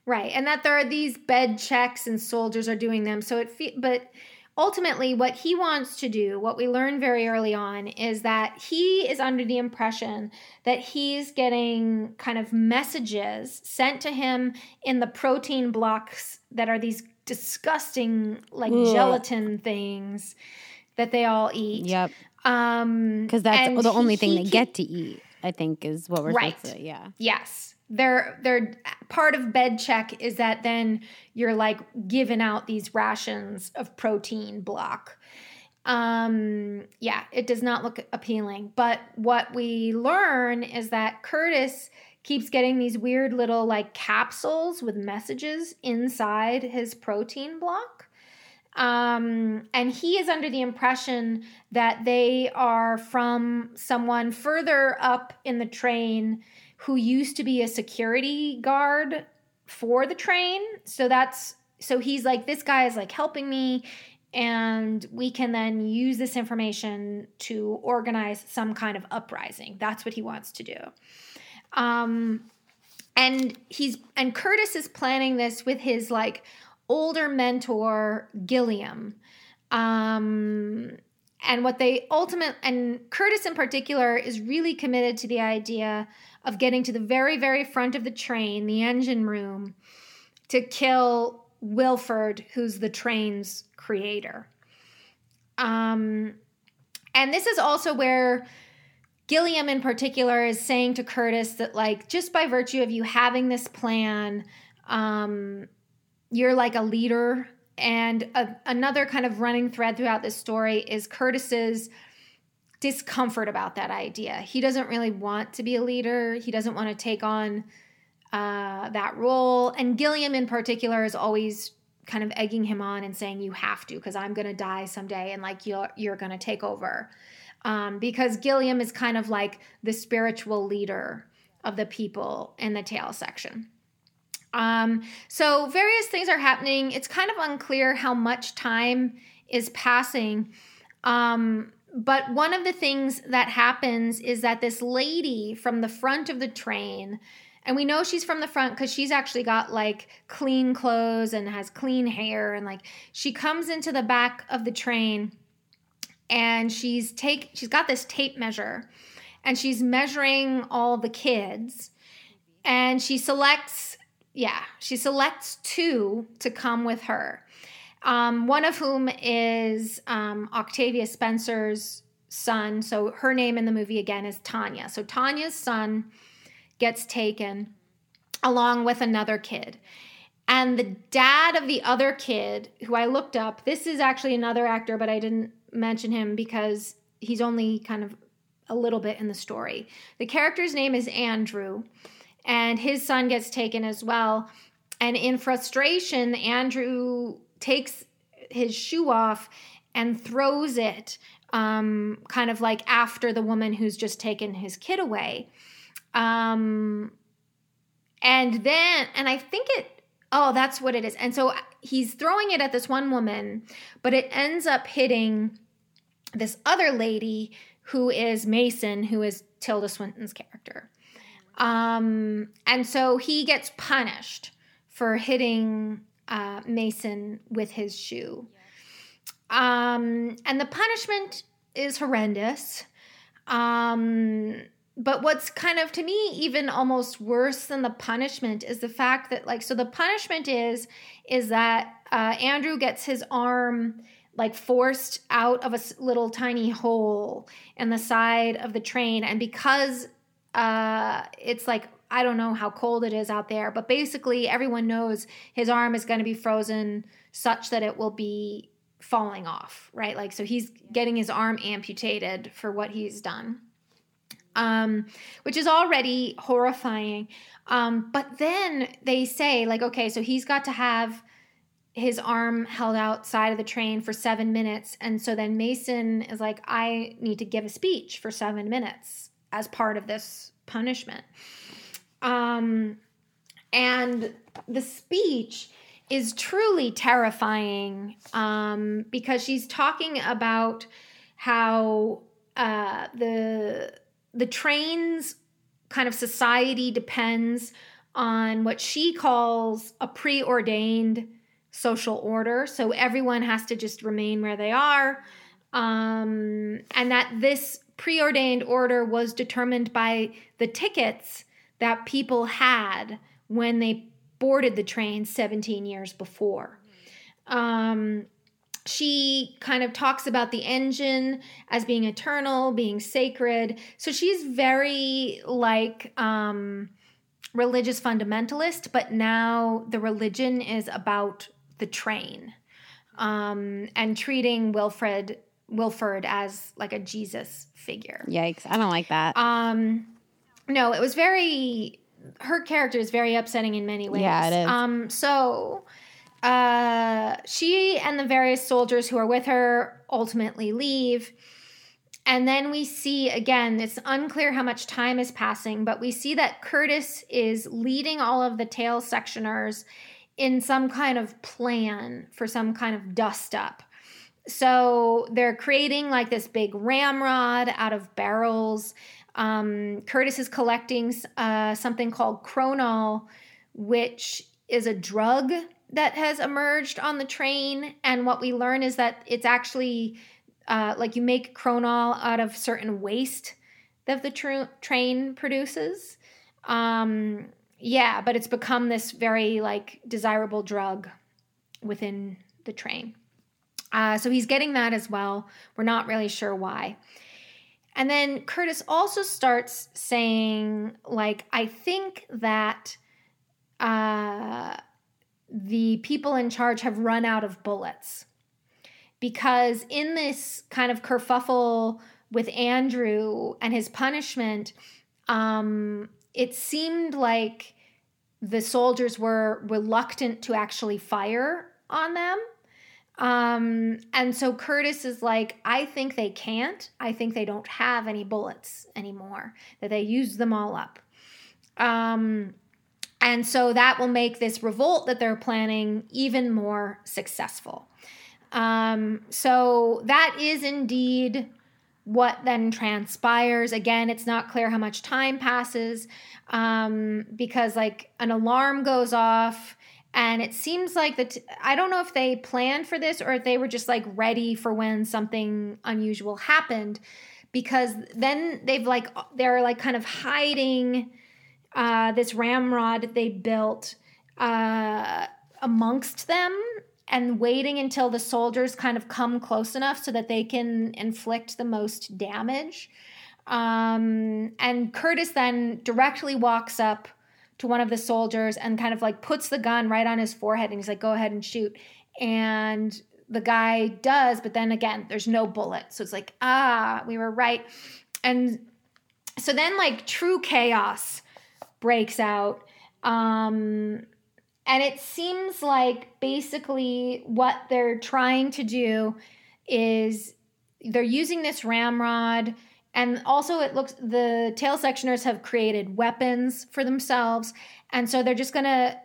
Right. And that there are these bed checks and soldiers are doing them. So it fe- but ultimately what he wants to do, what we learn very early on is that he is under the impression that he's getting kind of messages sent to him in the protein blocks that are these disgusting like Ugh. gelatin things that they all eat. Yep, Um because that's the only he- thing he they get to eat. I think is what we're Right. supposed to. Yeah. Yes. They're they're part of bed check is that then you're like given out these rations of protein block. Um yeah, it does not look appealing, but what we learn is that Curtis keeps getting these weird little like capsules with messages inside his protein block. Um, and he is under the impression that they are from someone further up in the train who used to be a security guard for the train. So that's so he's like, this guy is like helping me, and we can then use this information to organize some kind of uprising. That's what he wants to do. Um, and he's and Curtis is planning this with his like older mentor Gilliam. Um, and what they ultimately, and Curtis in particular is really committed to the idea of getting to the very very front of the train, the engine room, to kill Wilford, who's the train's creator. Um, and this is also where Gilliam in particular is saying to Curtis that like just by virtue of you having this plan, um, you're like a leader. And a, another kind of running thread throughout this story is Curtis's discomfort about that idea. He doesn't really want to be a leader. He doesn't want to take on uh, that role. And Gilliam in particular is always kind of egging him on and saying, "You have to, because I'm going to die someday, and like you're you're going to take over." Um, because Gilliam is kind of like the spiritual leader of the people in the tail section. Um, so various things are happening. It's kind of unclear how much time is passing. Um, but one of the things that happens is that this lady from the front of the train, and we know she's from the front because she's actually got like clean clothes and has clean hair, and like she comes into the back of the train and she's take she's got this tape measure and she's measuring all the kids and she selects yeah she selects two to come with her um, one of whom is um, octavia spencer's son. So her name in the movie again is tanya. So tanya's son gets taken along with another kid. And the dad of the other kid who i looked up this is actually another actor but i didn't mention him because he's only kind of a little bit in the story. The character's name is Andrew, and his son gets taken as well. And in frustration, Andrew takes his shoe off and throws it, um, kind of like after the woman who's just taken his kid away. Um, and then, and I think it, oh, that's what it is. And so he's throwing it at this one woman, but it ends up hitting this other lady who is Mason, who is Tilda Swinton's character. Um, and so he gets punished for hitting uh, Mason with his shoe. Um, and the punishment is horrendous. Um, but what's kind of to me even almost worse than the punishment is the fact that like so the punishment is is that uh, Andrew gets his arm like forced out of a little tiny hole in the side of the train and because uh it's like I don't know how cold it is out there but basically everyone knows his arm is going to be frozen such that it will be falling off right like so he's getting his arm amputated for what he's done um, which is already horrifying. Um, but then they say, like, okay, so he's got to have his arm held outside of the train for seven minutes. And so then Mason is like, I need to give a speech for seven minutes as part of this punishment. Um, and the speech is truly terrifying um, because she's talking about how uh, the the train's kind of society depends on what she calls a preordained social order. So everyone has to just remain where they are. Um, and that this preordained order was determined by the tickets that people had when they boarded the train 17 years before. Um, she kind of talks about the engine as being eternal, being sacred. So she's very like um, religious fundamentalist, but now the religion is about the train um, and treating Wilfred Wilford as like a Jesus figure. Yikes! I don't like that. Um, no, it was very. Her character is very upsetting in many ways. Yeah, it is. Um, so, uh, she and the various soldiers who are with her ultimately leave. And then we see again, it's unclear how much time is passing, but we see that Curtis is leading all of the tail sectioners in some kind of plan for some kind of dust up. So they're creating like this big ramrod out of barrels. Um, Curtis is collecting uh, something called Kronole, which is a drug that has emerged on the train. And what we learn is that it's actually uh, like you make Kronole out of certain waste that the tr- train produces. Um, yeah, but it's become this very like desirable drug within the train. Uh, so he's getting that as well. We're not really sure why. And then Curtis also starts saying, like, I think that uh, the people in charge have run out of bullets. Because in this kind of kerfuffle with Andrew and his punishment, um, it seemed like the soldiers were reluctant to actually fire on them. Um, and so Curtis is like, I think they can't. I think they don't have any bullets anymore, that they used them all up. Um, and so that will make this revolt that they're planning even more successful. Um, so that is indeed what then transpires. Again, it's not clear how much time passes um, because, like, an alarm goes off and it seems like that i don't know if they planned for this or if they were just like ready for when something unusual happened because then they've like they're like kind of hiding uh, this ramrod they built uh, amongst them and waiting until the soldiers kind of come close enough so that they can inflict the most damage. Um, and curtis then directly walks up to one of the soldiers and kind of like puts the gun right on his forehead and he's like, go ahead and shoot. And the guy does, but then again, there's no bullet. So it's like, ah, we were right. And so then like true chaos breaks out. Um, and it seems like basically what they're trying to do is they're using this ramrod and also it looks the tail sectioners have created weapons for themselves and so they're just gonna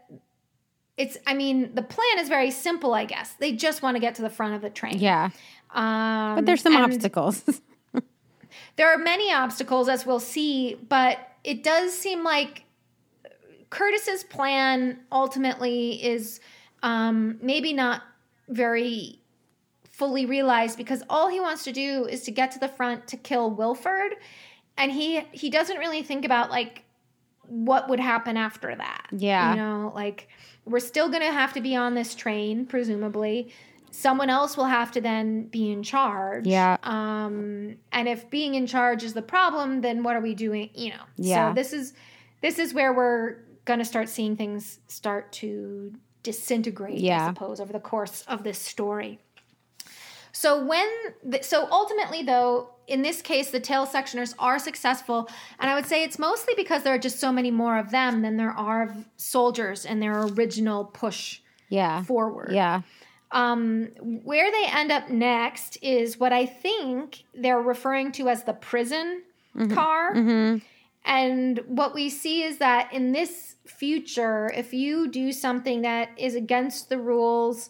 it's i mean the plan is very simple i guess they just want to get to the front of the train yeah. um, But there's some obstacles. there are many obstacles as we'll see but it does seem like curtis's plan ultimately is um, maybe not very fully realized because all he wants to do is to get to the front to kill Wilford and he he doesn't really think about like what would happen after that. Yeah. You know, like we're still going to have to be on this train presumably. Someone else will have to then be in charge. Yeah. Um and if being in charge is the problem, then what are we doing, you know? Yeah. So this is this is where we're going to start seeing things start to disintegrate, I Yeah. suppose, over the course of this story. So when the, so ultimately though in this case the tail sectioners are successful and I would say it's mostly because there are just so many more of them than there are soldiers in their original push Yeah. forward. Yeah. Um, where they end up next is what I think they're referring to as the prison car. Mm-hmm. And what we see is that in this future, if you do something that is against the rules,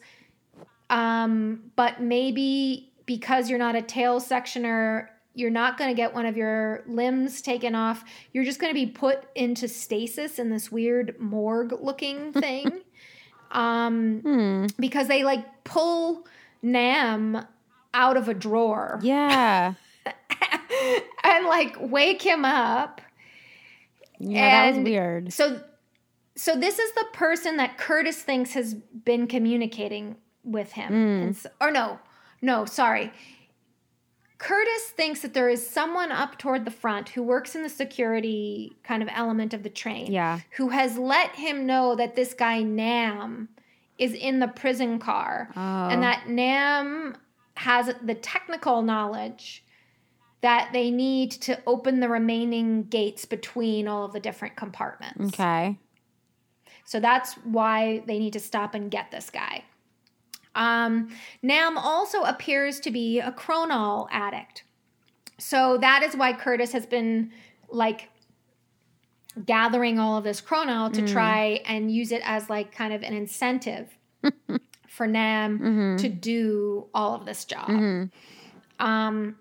um, but maybe because you're not a tail sectioner, you're not going to get one of your limbs taken off. You're just going to be put into stasis in this weird morgue looking thing. um, Hmm. because they like pull Nam out of a drawer Yeah. and like wake him up. Yeah, that was weird. So so this is the person that Curtis thinks has been communicating with him. Hmm. And s- or no. No, sorry. Curtis thinks that there is someone up toward the front who works in the security kind of element of the train. Yeah. Who has let him know that this guy Nam is in the prison car Oh. and that Nam has the technical knowledge that they need to open the remaining gates between all of the different compartments. Okay. So that's why they need to stop and get this guy. Um, Nam also appears to be a Kronole addict. So that is why Curtis has been like gathering all of this Kronole to try and use it as like kind of an incentive for Nam to do all of this job. Um,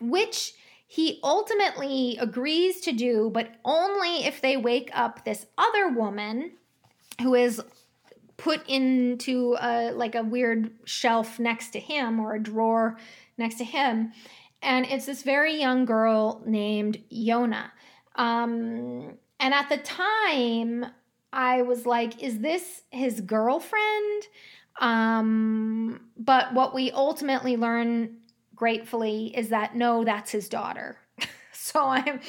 which he ultimately agrees to do, but only if they wake up this other woman who is put into a like a weird shelf next to him or a drawer next to him. And it's this very young girl named Yona. Um and at the time I was like is this his girlfriend? Um but what we ultimately learn gratefully is that no that's his daughter. So i'm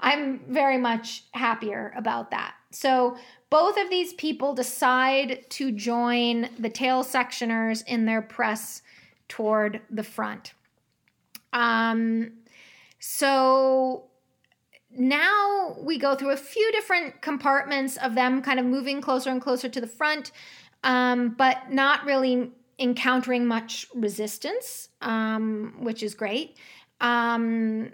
i'm very much happier about that. So both of these people decide to join the tail sectioners in their press toward the front um so now we go through a few different compartments of them kind of moving closer and closer to the front um, but not really encountering much resistance, um, which is great. Um,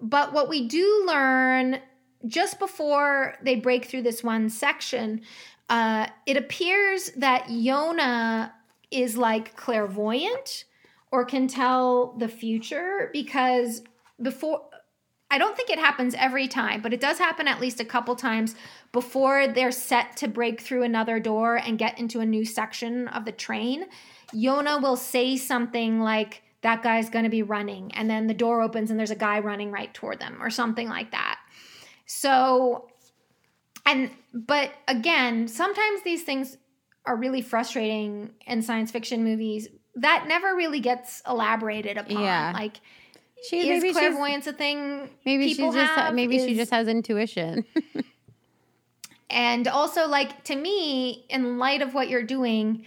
but what we do learn just before they break through this one section, uh, it appears that Yona is like clairvoyant or can tell the future because before I don't think it happens every time, but it does happen at least a couple times before they're set to break through another door and get into a new section of the train. Yona will say something like, That guy's gonna be running. And then the door opens and there's a guy running right toward them, or something like that. So, and, but again, sometimes these things are really frustrating in science fiction movies. That never really gets elaborated upon. Yeah. Like, She is maybe she's clairvoyance a thing maybe she just maybe she just has intuition. and also like to me in light of what you're doing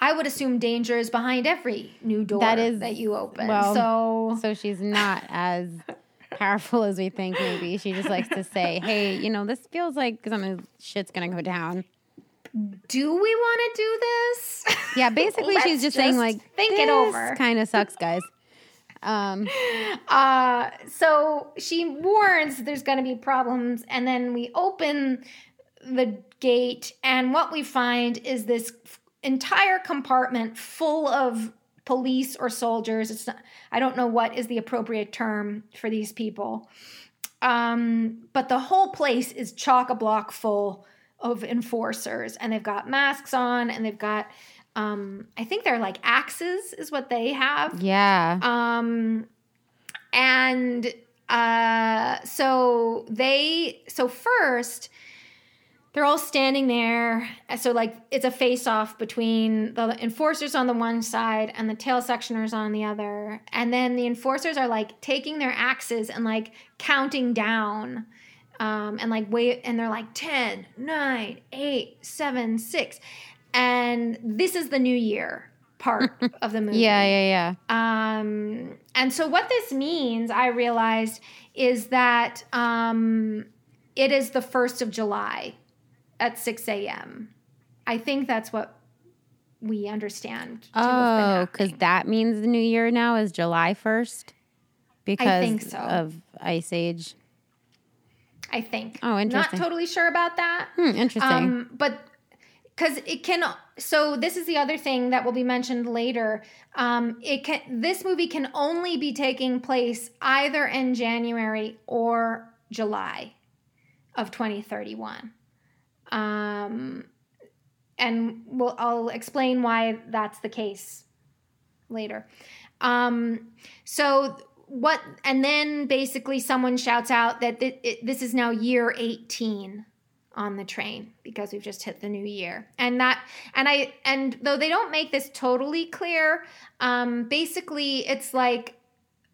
i would assume danger is behind every new door That is- that you open well, so so she's not as powerful as we think. Maybe she just likes to say, "Hey, you know, this feels like something shit's gonna go down." do we want to do this Yeah, basically, she's just, saying like, think it over." Kind of sucks, guys. Um, uh so she warns there's going to be problems and then we open the gate and what we find is this entire compartment full of police or soldiers it's not, i don't know what is the appropriate term for these people. Um, but the whole place is chock a block full of enforcers and they've got masks on and they've got um, i think they're like axes is what they have. Yeah, um, and uh, so they, so first, they're all standing there. So, like, it's a face off between the enforcers on the one side and the tail sectioners on the other. And then the enforcers are like taking their axes and like counting down. Um, and like wait, and they're like 10, 9, 8, 7, 6. And this is the new year part of the movie. Yeah, yeah, yeah. Um, and so what this means, I realized, is that um, it is the first of July at six a.m. I think that's what we understand. Oh, because that means the new year now is July first because so. of Ice Age. I think. Oh, interesting. Not totally sure about that. Hmm, interesting. Um, but because it can. So this is the other thing that will be mentioned later. Um, it can. This movie can only be taking place either in January or July of 2031. Um, and we'll, I'll explain why that's the case later. Um, so what? And then basically, someone shouts out that th- it, this is now year 18 on the train because we've just hit the new year and that and i and though they don't make this totally clear um basically it's like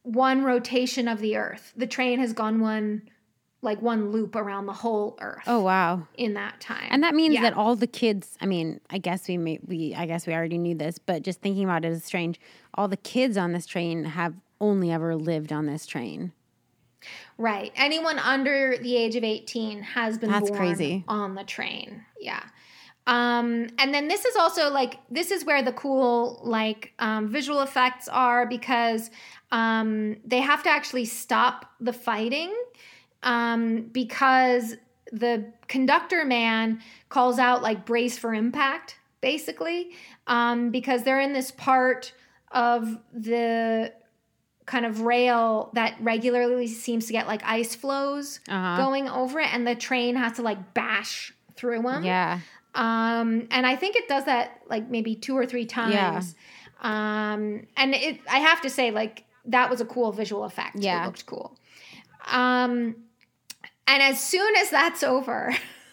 one rotation of the earth the train has gone one like one loop around the whole earth. Oh wow. In that time. And that means Yeah. that all the kids, I mean, I guess we may we I guess we already knew this, but just thinking about it is strange. All the kids on this train have only ever lived on this train. Right. Anyone under the age of 18 has been That's born crazy. on the train. Yeah. Um, and then this is also like this is where the cool like um, visual effects are because um, they have to actually stop the fighting um, because the conductor man calls out like brace for impact basically um, because they're in this part of the kind of rail that regularly seems to get like ice floes Uh-huh. going over it and the train has to like bash through them Yeah. um and i think it does that like maybe two or three times um and it i have to say like that was a cool visual effect Yeah. it looked cool um and as soon as that's over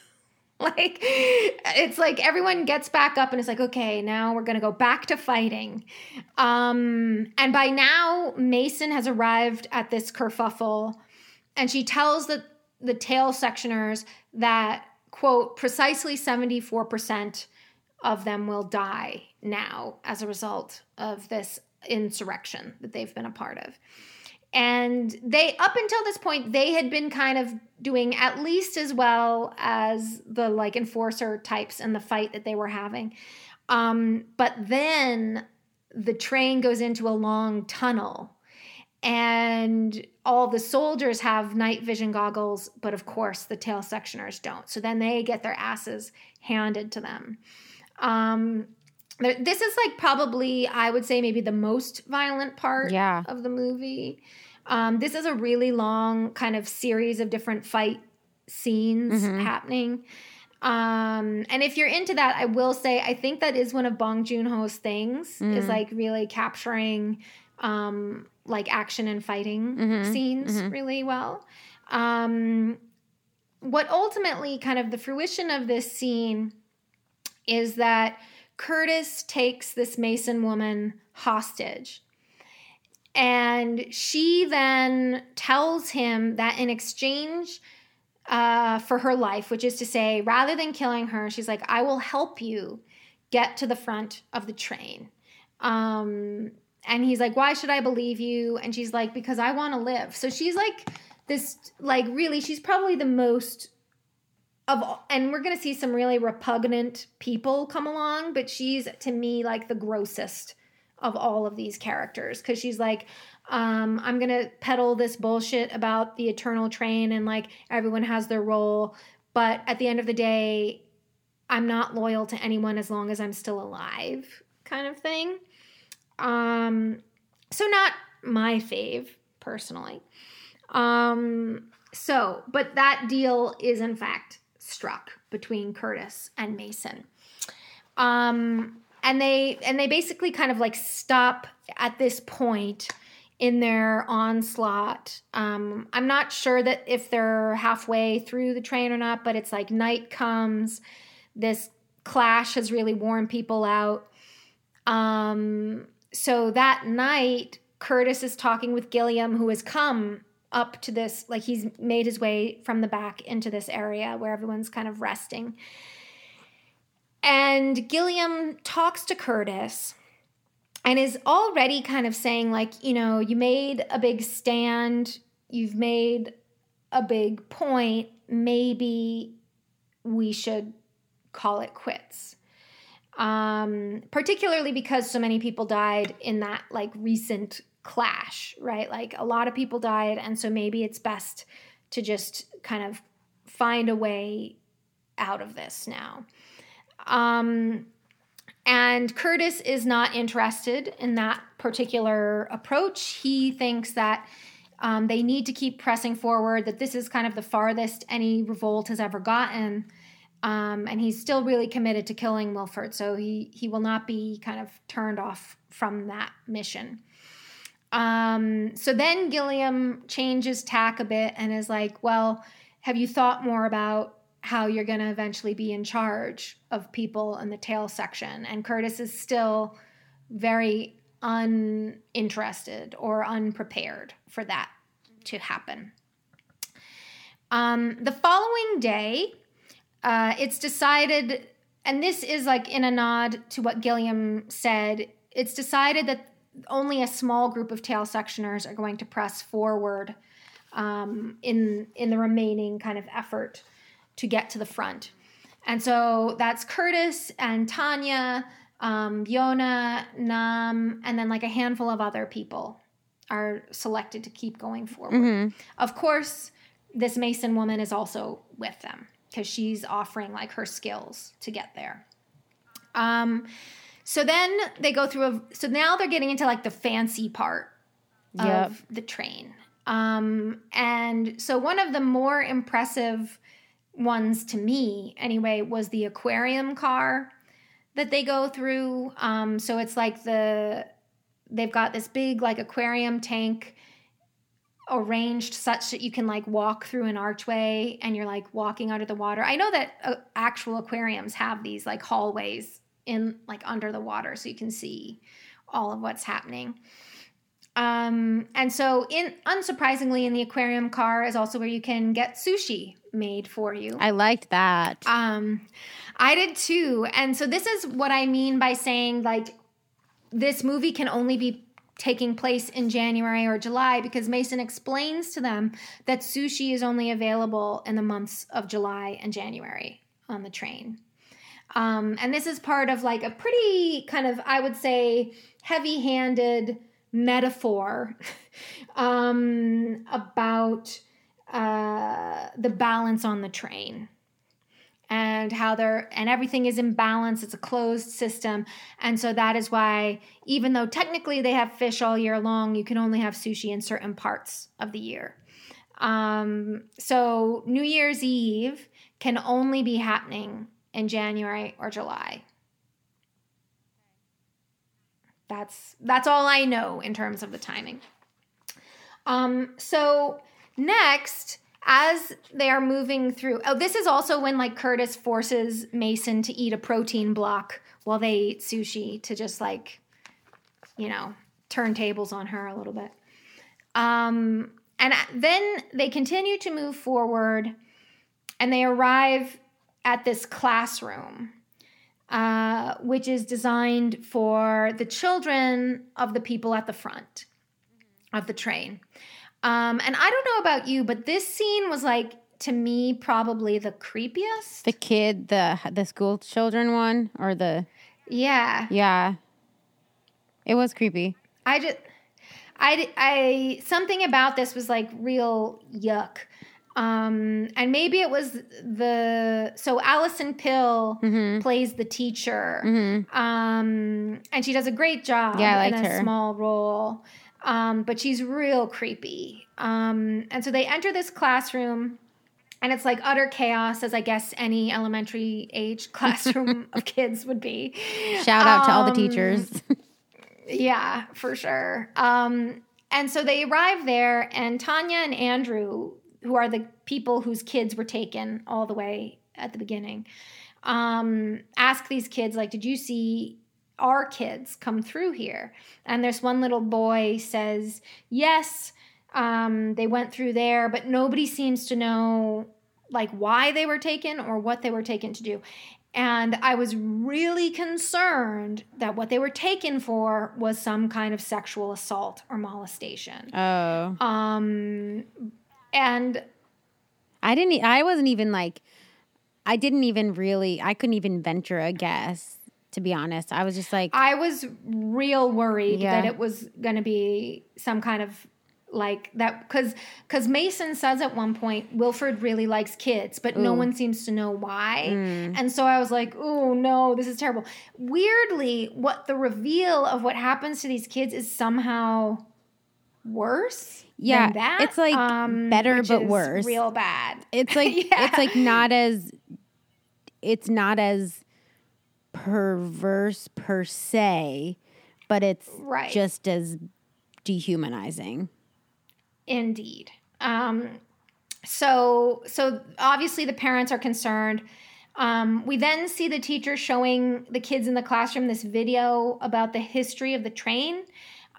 like it's like everyone gets back up and it's like okay now we're gonna go back to fighting. Um and by now mason has arrived at this kerfuffle and she tells the the tail sectioners that quote precisely 74% of them will die now as a result of this insurrection that they've been a part of and they up until this point they had been kind of doing at least as well as the like enforcer types in the fight that they were having. Um, but then the train goes into a long tunnel and all the soldiers have night vision goggles but of course the tail sectioners don't. So then they get their asses handed to them. Um, this is like probably i would say maybe the most violent part Yeah. of the movie um, this is a really long kind of series of different fight scenes happening. Um, and if you're into that, I will say I think that is one of Bong Joon Ho's things is like really capturing um, like action and fighting scenes really well. Um, what ultimately kind of the fruition of this scene is that Curtis takes this Mason woman hostage. And she then tells him that in exchange uh, for her life, which is to say, rather than killing her, she's like, I will help you get to the front of the train. Um, and he's like, Why should I believe you? And she's like, Because I want to live. So she's like, this, like, really, she's probably the most of all, and we're going to see some really repugnant people come along, but she's to me like the grossest of all of these characters because she's like, um, I'm gonna peddle this bullshit about the eternal train and like everyone has their role, but at the end of the day, I'm not loyal to anyone as long as I'm still alive, kind of thing. Um, so not my fave personally. Um, so, but that deal is in fact struck between Curtis and Mason. Um, and they and they basically kind of like stop at this point in their onslaught. Um, I'm not sure that if they're halfway through the train or not, but it's like night comes. This clash has really worn people out. Um, so that night, Curtis is talking with Gilliam, who has come up to this, like he's made his way from the back into this area where everyone's kind of resting. And Gilliam talks to Curtis and is already kind of saying, like, you know, you made a big stand, you've made a big point, maybe we should call it quits. Um, particularly because so many people died in that like recent clash, right? Like a lot of people died, and so maybe it's best to just kind of find a way out of this now. Um, and Curtis is not interested in that particular approach. He thinks that um, they need to keep pressing forward, that this is kind of the farthest any revolt has ever gotten. Um, and he's still really committed to killing Wilford, so he, he will not be kind of turned off from that mission. Um, so then Gilliam changes tack a bit and is like, Well, have you thought more about how you're going to eventually be in charge of people in the tail section. And Curtis is still very uninterested or unprepared for that to happen. Um, the following day, uh, it's decided, and this is like in a nod to what Gilliam said, it's decided that only a small group of tail sectioners are going to press forward um, in in the remaining kind of effort to get to the front. And so that's Curtis and Tanya, um, Yona, Nam, and then like a handful of other people are selected to keep going forward. Mm-hmm. Of course, this Mason woman is also with them because she's offering like her skills to get there. Um, so then they go through a, so now they're getting into like the fancy part yep. of the train. Um, and so one of the more impressive ones to me anyway was the aquarium car that they go through. Um, so it's like the they've got this big like aquarium tank arranged such that you can like walk through an archway and you're like walking under the water. I know that uh, actual aquariums have these like hallways in like under the water so you can see all of what's happening. Um, and so, in unsurprisingly, in the aquarium car is also where you can get sushi made for you. I liked that. Um, I did too. And so, this is what I mean by saying like this movie can only be taking place in January or July because Mason explains to them that sushi is only available in the months of July and January on the train. Um, and this is part of like a pretty kind of, I would say, heavy handed metaphor um, about uh, the balance on the train and how they're and everything is in balance. It's a closed system. And so that is why even though technically they have fish all year long you can only have sushi in certain parts of the year. Um, so new year's eve can only be happening in january or july that's that's all I know in terms of the timing. Um, so next, as they are moving through, oh, this is also when like Curtis forces Mason to eat a protein block while they eat sushi to just like, you know, turn tables on her a little bit. Um, and then they continue to move forward and they arrive at this classroom uh, which is designed for the children of the people at the front of the train. Um, and I don't know about you, but this scene was like to me probably the creepiest. The kid, the the school children one, or the yeah, yeah, it was creepy. I just, I, I something about this was like real yuck. Um, and maybe it was the so Alison Pill mm-hmm. plays the teacher, mm-hmm. um, and she does a great job yeah, I in a her. small role. Um, but she's real creepy. Um, and so they enter this classroom, and it's like utter chaos, as I guess any elementary age classroom of kids would be. Shout out to all the um, teachers. yeah, for sure. Um, and so they arrive there, and Tanya and Andrew who are the people whose kids were taken all the way at the beginning, um, ask these kids, like, did you see our kids come through here? And there's one little boy says, yes, um, they went through there, but nobody seems to know like why they were taken or what they were taken to do. And I was really concerned that what they were taken for was some kind of sexual assault or molestation. Oh. Um, and I didn't. I wasn't even like. I didn't even really. I couldn't even venture a guess. To be honest, I was just like, I was real worried Yeah. that it was going to be some kind of like that because because Mason says at one point Wilford really likes kids, but no one seems to know why. Mm. And so I was like, oh no, this is terrible. Weirdly, what the reveal of what happens to these kids is somehow worse. Yeah, than that. it's like better which but worse. Real bad. it's like Yeah. it's like not as. It's not as perverse per se, but it's Right. just as dehumanizing. Indeed. Um, so so obviously the parents are concerned. Um, we then see the teacher showing the kids in the classroom this video about the history of the train,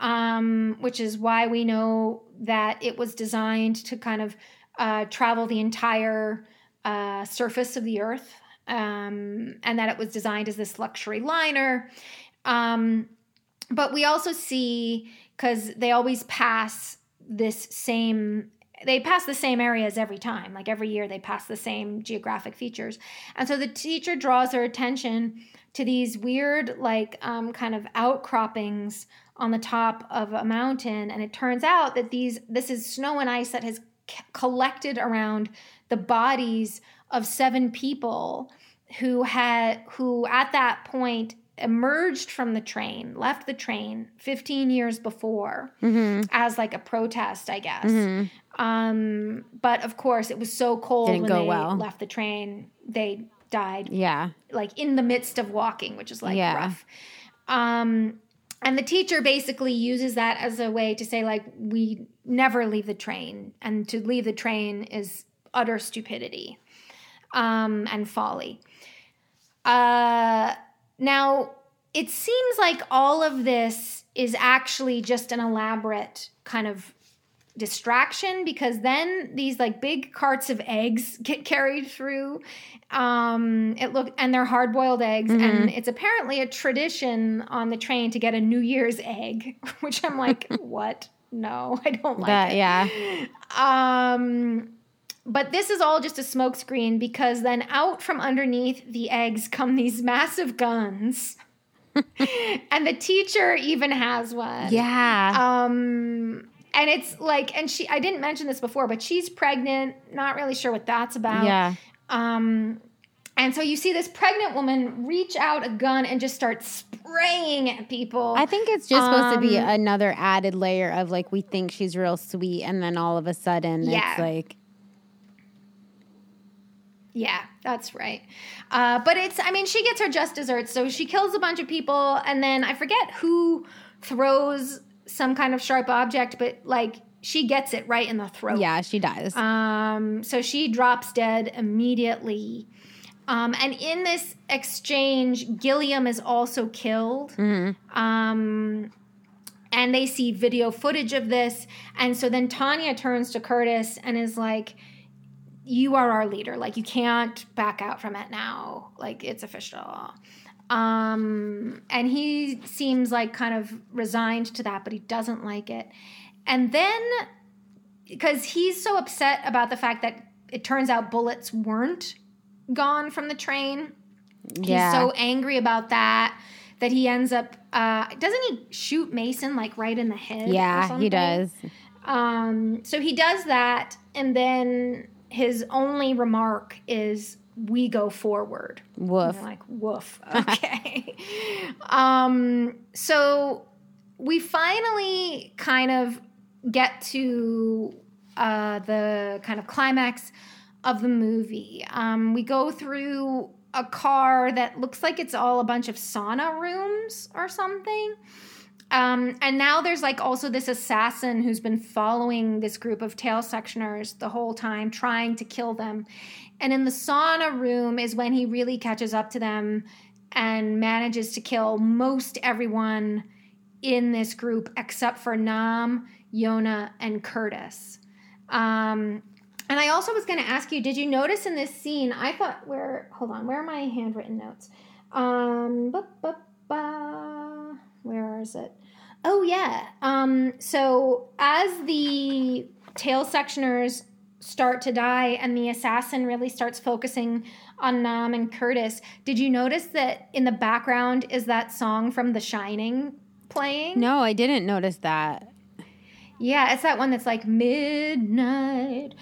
um, which is why we know that it was designed to kind of uh, travel the entire uh, surface of the earth, um, and that it was designed as this luxury liner. Um, but we also see because they always pass this same they pass the same areas every time like every year they pass the same geographic features and so the teacher draws their attention to these weird like um, kind of outcroppings on the top of a mountain and it turns out that these this is snow and ice that has c- collected around the bodies of seven people who had who at that point emerged from the train left the train 15 years before Mm-hmm. as like a protest i guess um but of course it was so cold Didn't when they well. left the train they died Yeah. like in the midst of walking which is like Yeah. rough um and the teacher basically uses that as a way to say like we never leave the train and to leave the train is utter stupidity um and folly. Uh now it seems like all of this is actually just an elaborate kind of distraction because then these like big carts of eggs get carried through um it look and they're hard boiled eggs and it's apparently a tradition on the train to get a new year's egg which i'm like what no i don't like That it yeah. um, but this is all just a smokescreen because then out from underneath the eggs come these massive guns. and the teacher even has one. Yeah. Um, and it's like, and she, I didn't mention this before, but she's pregnant. Not really sure what that's about. yeah. Um, and so you see this pregnant woman reach out a gun and just start spraying at people. I think it's just supposed to be Um, another added layer of like we think she's real sweet, and then all of a sudden Yeah. it's like Yeah, that's right. Uh, but it's, I mean, she gets her just desserts. So she kills a bunch of people, and then I forget who throws some kind of sharp object, but like she gets it right in the throat. yeah, she dies. Um, so she drops dead immediately. Um, and in this exchange, Gilliam is also killed. Um, and they see video footage of this. And so then Tanya turns to Curtis and is like, You are our leader. Like, you can't back out from it now. Like, it's official. Um, and he seems like kind of resigned to that, but he doesn't like it. And then because he's so upset about the fact that it turns out bullets weren't gone from the train. yeah. He's so angry about that that he ends up uh doesn't he shoot Mason like right in the head? or yeah, he does. Um so he does that and then his only remark is we go forward. Woof. Like, woof. Okay. um, so we finally kind of get to uh, the kind of climax of the movie. Um, we go through a car that looks like it's all a bunch of sauna rooms or something. Um, and now there's like also this assassin who's been following this group of tail sectioners the whole time, trying to kill them. And in the sauna room is when he really catches up to them and manages to kill most everyone in this group except for Nam, Yona, and Curtis. Um, and I also was going to ask you, did you notice in this scene? I thought where hold on, where are my handwritten notes? Um, ba, ba, ba, where is it? Oh yeah. Um, so as the tail sectioners start to die and the assassin really starts focusing on Nam and Curtis, did you notice that in the background is that song from The Shining playing? No, I didn't notice that. Yeah, it's that one that's like midnight.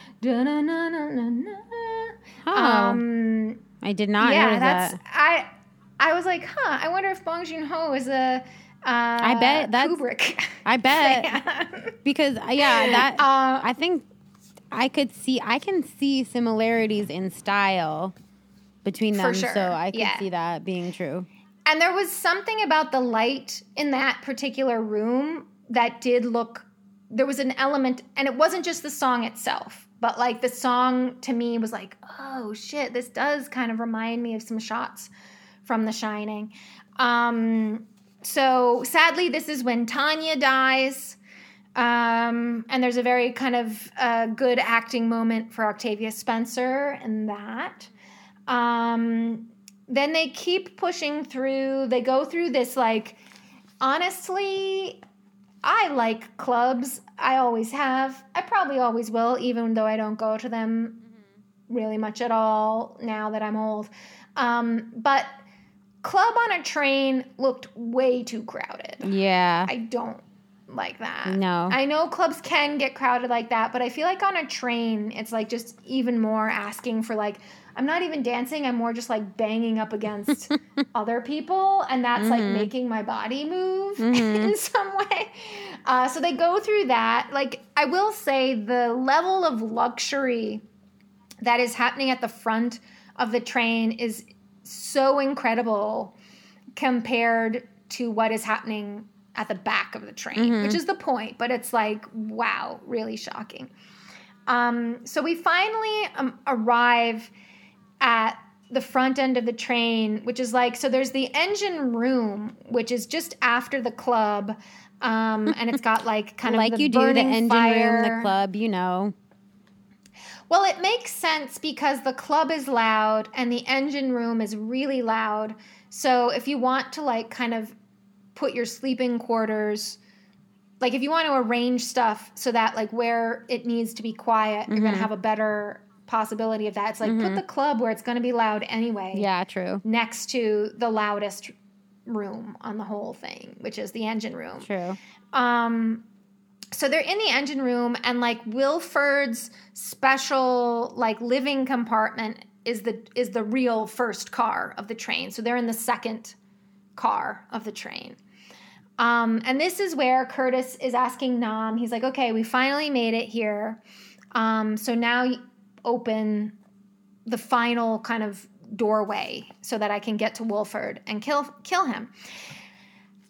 Oh, Um, I did not yeah, notice that's that. I. I was like, huh. I wonder if Bong Joon Ho is a. Uh, I bet that's- Kubrick. I bet because uh, yeah, that Uh, I think I could see I can see similarities in style between For them, sure, so I could yeah. see that being true. And there was something about the light in that particular room that did look there was an element and it wasn't just the song itself, but like the song to me was like, "Oh shit, this does kind of remind me of some shots from The Shining." Um so sadly this is when Tanya dies. Um, and there's a very kind of uh, good acting moment for Octavia Spencer in that. Um, then they keep pushing through. They go through this like honestly I like clubs. I always have. I probably always will even though I don't go to them really much at all now that I'm old. Um, but club on a train looked way too crowded. Yeah. I don't like that. No. I know clubs can get crowded like that, but I feel like on a train, it's like just even more asking for like, I'm not even dancing. I'm more just like banging up against other people, and that's like making my body move in some way. Uh, so they go through that. Like, I will say the level of luxury that is happening at the front of the train is so incredible compared to what is happening at the back of the train, which is the point, but it's like, wow, really shocking. Um, so we finally um, arrive at the front end of the train, which is like, so there's the engine room, which is just after the club. Um, and it's got like kind like of the you do the engine fire. room, the club, you know. Well, it makes sense because the club is loud and the engine room is really loud. So if you want to like kind of put your sleeping quarters like if you want to arrange stuff so that like where it needs to be quiet, you're going to have a better possibility of that. It's like put the club where it's going to be loud anyway. Yeah, true. Next to the loudest room on the whole thing, which is the engine room. True. Um, so they're in the engine room, and like Wilford's special like living compartment is the is the real first car of the train. So they're in the second car of the train. Um, and this is where Curtis is asking Nam. He's like, "Okay, we finally made it here. Um, so now open the final kind of doorway so that I can get to Wilford and kill kill him."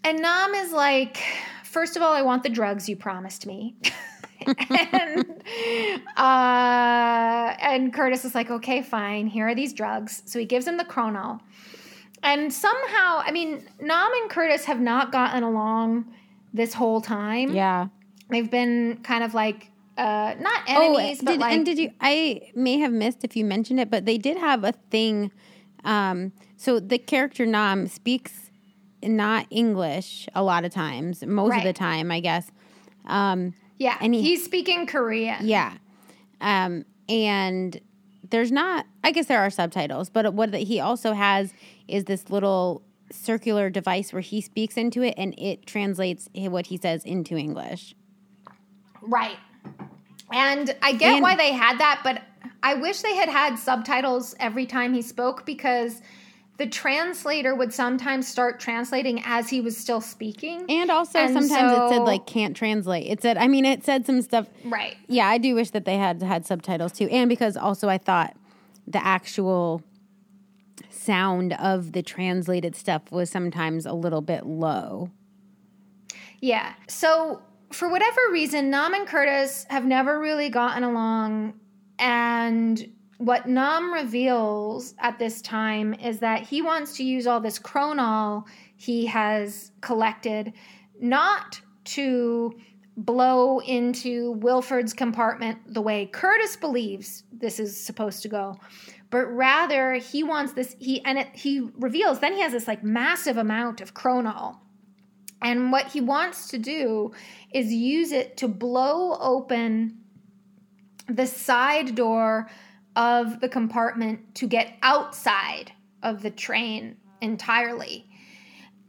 And Nam is like, first of all, I want the drugs you promised me. and uh, and Curtis is like, okay, fine. Here are these drugs. So he gives him the Kronole. And somehow, I mean, Nam and Curtis have not gotten along this whole time. Yeah. They've been kind of like uh, not Oh, enemies, but did, like and did you? I may have missed if you mentioned it, but they did have a thing. Um, so the character Nam speaks not English a lot of times, most of the time, I guess. Um, yeah, and he- he's speaking Korean. yeah, um, and there's not. I guess there are subtitles, but what that he also has is this little circular device where he speaks into it, and it translates what he says into English. Right. And I get And- why they had that, but I wish they had had subtitles every time he spoke because the translator would sometimes start translating as he was still speaking. And also, And sometimes it said like can't translate. It said, I mean, it said some stuff. right. Yeah, I do wish that they had had subtitles too, and because also I thought the actual sound of the translated stuff was sometimes a little bit low. Yeah. So for whatever reason, Nam and Curtis have never really gotten along. And what Nam reveals at this time is that he wants to use all this Kronole he has collected not to blow into Wilford's compartment the way Curtis believes this is supposed to go, but rather he wants this. He and it, he reveals then he has this like massive amount of Kronole, and what he wants to do is use it to blow open the side door of the compartment to get outside of the train entirely.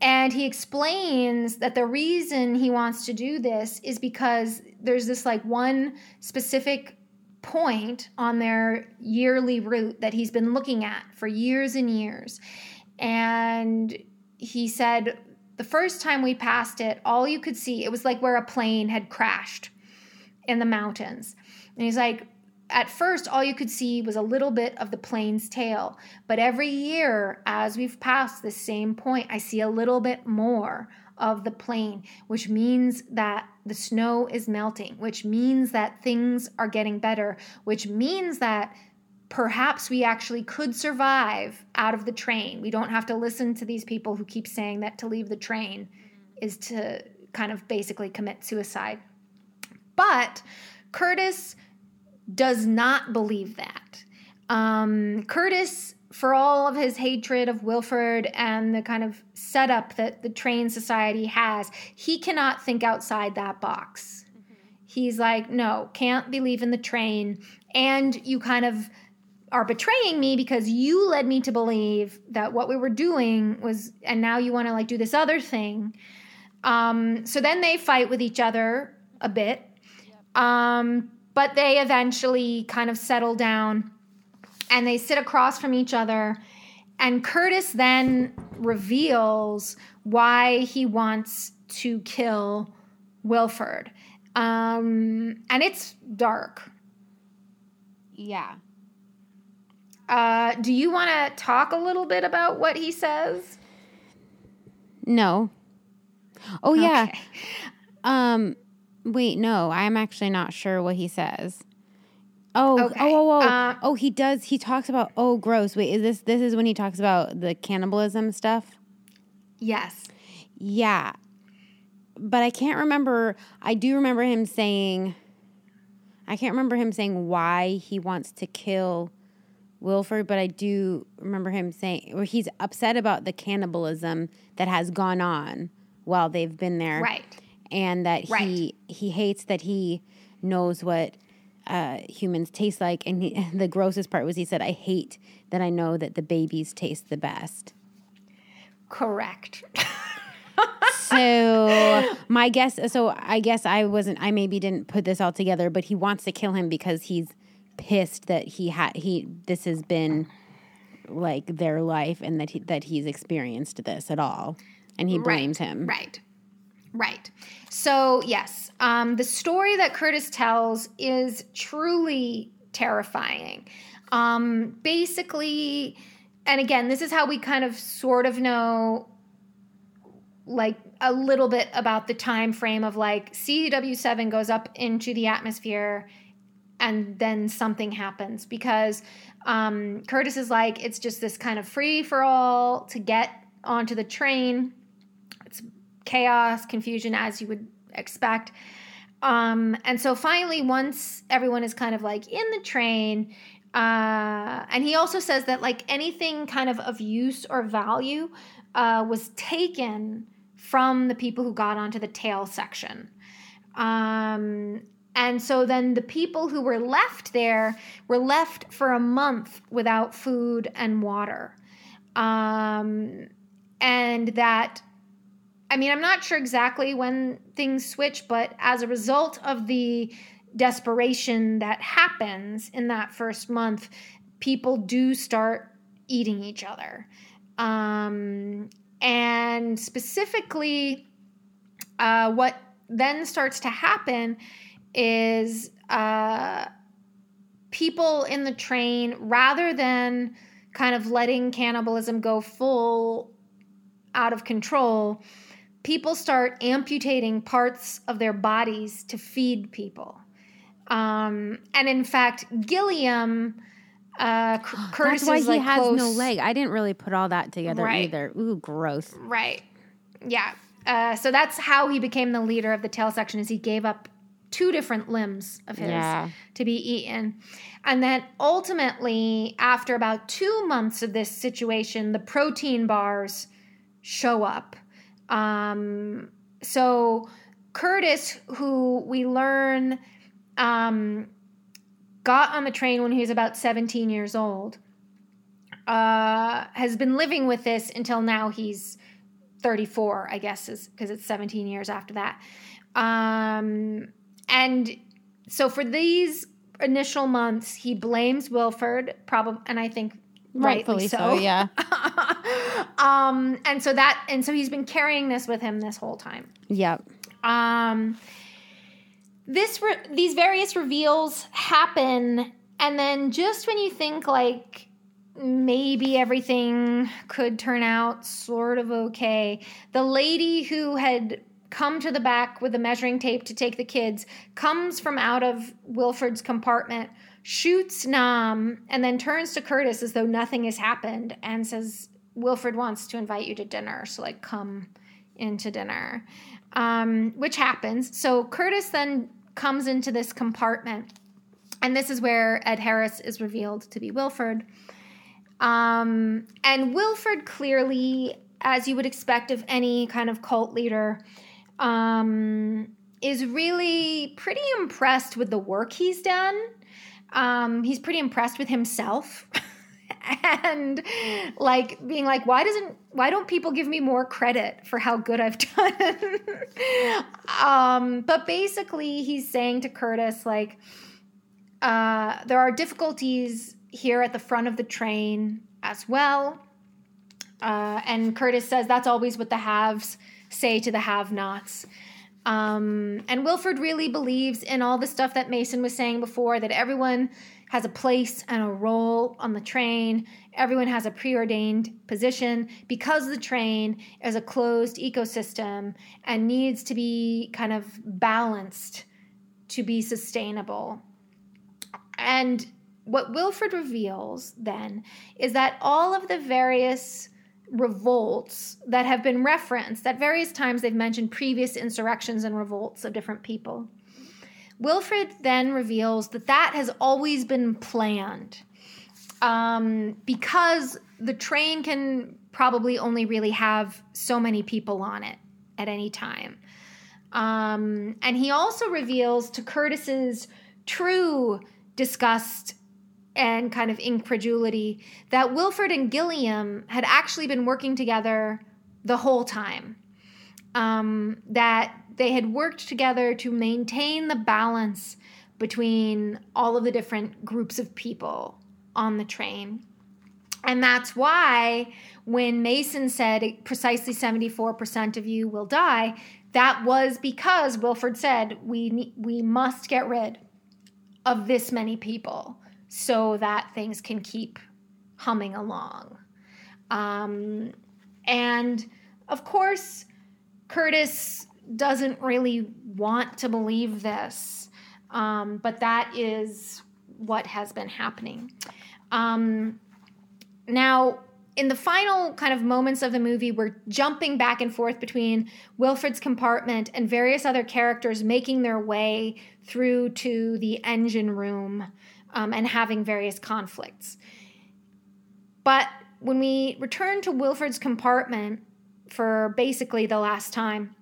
And he explains that the reason he wants to do this is because there's this like one specific point on their yearly route that he's been looking at for years and years. And he said the first time we passed it, all you could see, it was like where a plane had crashed in the mountains. And he's like, at first, all you could see was a little bit of the plane's tail. But every year, as we've passed the same point, I see a little bit more of the plane, which means that the snow is melting, which means that things are getting better, which means that perhaps we actually could survive out of the train. We don't have to listen to these people who keep saying that to leave the train is to kind of basically commit suicide. But Curtis does not believe that. Um, Curtis, for all of his hatred of Wilford and the kind of setup that the train society has, he cannot think outside that box. Mm-hmm. He's like, no, can't believe in the train. And you kind of are betraying me because you led me to believe that what we were doing was, and now you want to like do this other thing. Um, so then they fight with each other a bit. Um, but they eventually kind of settle down and they sit across from each other. And Curtis then reveals why he wants to kill Wilford. Um, and it's dark. Yeah. Uh, do you want to talk a little bit about what he says? No. Oh yeah. Okay. Um Wait, no, I'm actually not sure what he says. Oh, oh okay. oh, oh, oh, uh, oh, he does. He talks about oh, gross. Wait, is this this is when he talks about the cannibalism stuff? Yes. Yeah, but I can't remember. I do remember him saying. I can't remember him saying why he wants to kill Wilford, but I do remember him saying, or he's upset about the cannibalism that has gone on while they've been there. Right and that right. he he hates that he knows what uh, humans taste like. And he, the grossest part was he said, "I hate that I know that the babies taste the best." Correct. so my guess, so I guess I wasn't. I maybe didn't put this all together, but he wants to kill him because he's pissed that he had he this has been like their life and that he, that he's experienced this at all and he blames him right Right. So, yes, um, the story that Curtis tells is truly terrifying. Um, basically, and again, this is how we kind of sort of know like a little bit about the time frame of like CW7 goes up into the atmosphere and then something happens because um, Curtis is like, it's just this kind of free for all to get onto the train chaos, confusion, as you would expect. Um, and so finally, once everyone is kind of like in the train, uh, and he also says that like anything kind of of use or value uh, was taken from the people who got onto the tail section. Um, and so then the people who were left there were left for a month without food and water. Um, and that I mean, I'm not sure exactly when things switch, but as a result of the desperation that happens in that first month, people do start eating each other. Um, and specifically, uh, what then starts to happen is uh, people in the train, rather than kind of letting cannibalism go full out of control, people start amputating parts of their bodies to feed people. Um, and in fact, Gilliam. Uh, Curtis That's why he like has close. no leg. I didn't really put all that together right. either. Ooh, gross. Right. Yeah. Uh, so that's how he became the leader of the tail section. Is he gave up two different limbs of his Yeah. to be eaten, and then ultimately, after about two months of this situation, the protein bars show up. Um, so Curtis, who we learn um, got on the train when he was about 17 years old, uh, has been living with this until now he's 34, I guess, is because it's 17 years after that. Um, and so for these initial months, he blames Wilford, probably, and I think rightfully, Rightfully so, yeah. um, and so that, and so he's been carrying this with him this whole time. Yep. Um, this re- these various reveals happen, and then just when you think like maybe everything could turn out sort of okay, the lady who had come to the back with the measuring tape to take the kids comes from out of Wilford's compartment, shoots Nam, and then turns to Curtis as though nothing has happened and says, Wilford wants to invite you to dinner, so like come into dinner, um, which happens. So Curtis then comes into this compartment, and this is where Ed Harris is revealed to be Wilford. Um, and Wilford clearly, as you would expect of any kind of cult leader, um, is really pretty impressed with the work he's done. Um, he's pretty impressed with himself. and like being like why doesn't why don't people give me more credit for how good i've done? Um but basically he's saying to curtis like uh there are difficulties here at the front of the train as well. Uh and curtis says that's always what the haves say to the have nots um, and Wilford really believes in all the stuff that Mason was saying before that everyone has a place and a role on the train. Everyone has a preordained position because the train is a closed ecosystem and needs to be kind of balanced to be sustainable. And what Wilford reveals then is that all of the various revolts that have been referenced at various times they've mentioned previous insurrections and revolts of different people. Wilford then reveals that that has always been planned um, because the train can probably only really have so many people on it at any time. Um, and he also reveals to curtis's true disgust and kind of incredulity that Wilford and Gilliam had actually been working together the whole time. Um, that they had worked together to maintain the balance between all of the different groups of people on the train. And that's why when Mason said precisely 74% of you will die, that was because Wilford said we we must get rid of this many people so that things can keep humming along. Um, and of course, Curtis doesn't really want to believe this, um, but that is what has been happening. Um, now, in the final kind of moments of the movie, we're jumping back and forth between Wilford's compartment and various other characters making their way through to the engine room um, and having various conflicts. But when we return to Wilford's compartment for basically the last time,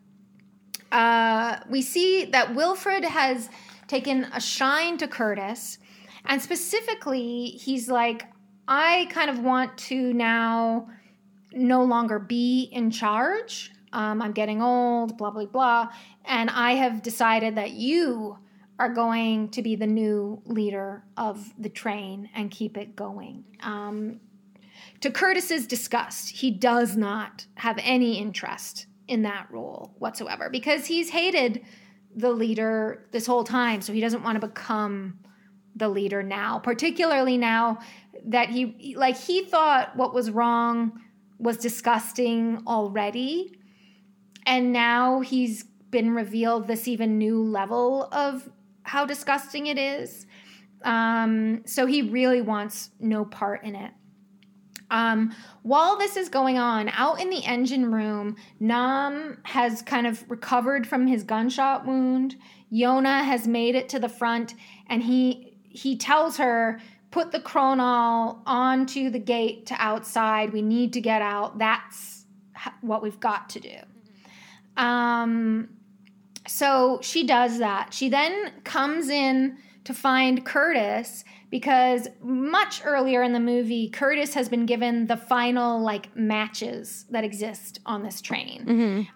uh, we see that Wilford has taken a shine to Curtis, and specifically, he's like, I kind of want to now no longer be in charge. Um, I'm getting old, blah, blah, blah. And I have decided that you are going to be the new leader of the train and keep it going. Um, to Curtis's disgust, he does not have any interest in that role whatsoever because he's hated the leader this whole time. So he doesn't want to become the leader now, particularly now that he, like, he thought what was wrong was disgusting already. And now he's been revealed this even new level of how disgusting it is. Um, so he really wants no part in it. Um, while this is going on, out in the engine room, Nam has kind of recovered from his gunshot wound. Yona has made it to the front, and he he tells her, "Put the Kronole onto the gate to outside. We need to get out. That's what we've got to do." Um, so she does that. She then comes in to find Curtis because much earlier in the movie, Curtis has been given the final like matches that exist on this train.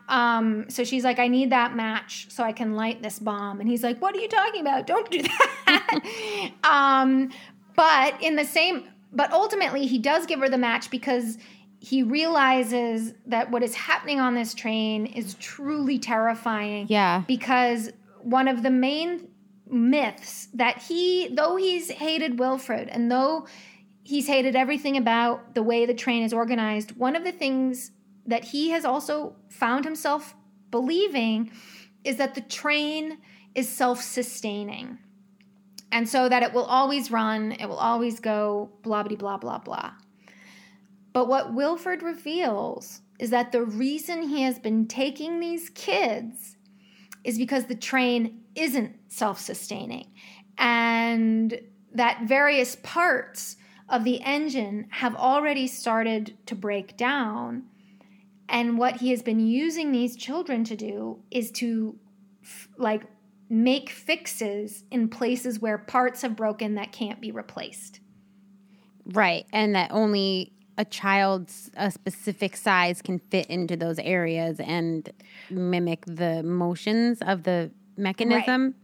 Um, so she's like, I need that match so I can light this bomb. And he's like, What are you talking about? Don't do that. um, but in the same, but ultimately, he does give her the match because he realizes that what is happening on this train is truly terrifying Yeah. because one of the main myths that he, though he's hated Wilford and though he's hated everything about the way the train is organized, one of the things that he has also found himself believing is that the train is self sustaining. And so that it will always run, it will always go blah, blah, blah, blah, blah. But what Wilford reveals is that the reason he has been taking these kids is because the train isn't self sustaining and that various parts of the engine have already started to break down. And what he has been using these children to do is to f- like make fixes in places where parts have broken that can't be replaced. Right. And that only a child's a specific size can fit into those areas and mimic the motions of the mechanism.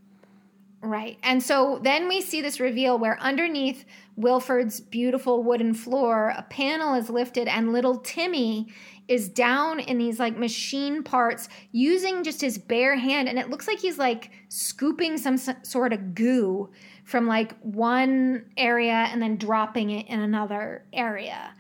Right. And so then we see this reveal where underneath Wilford's beautiful wooden floor, a panel is lifted and little Timmy is down in these like machine parts using just his bare hand. And it looks like he's like scooping some sort of goo from like one area and then dropping it in another area.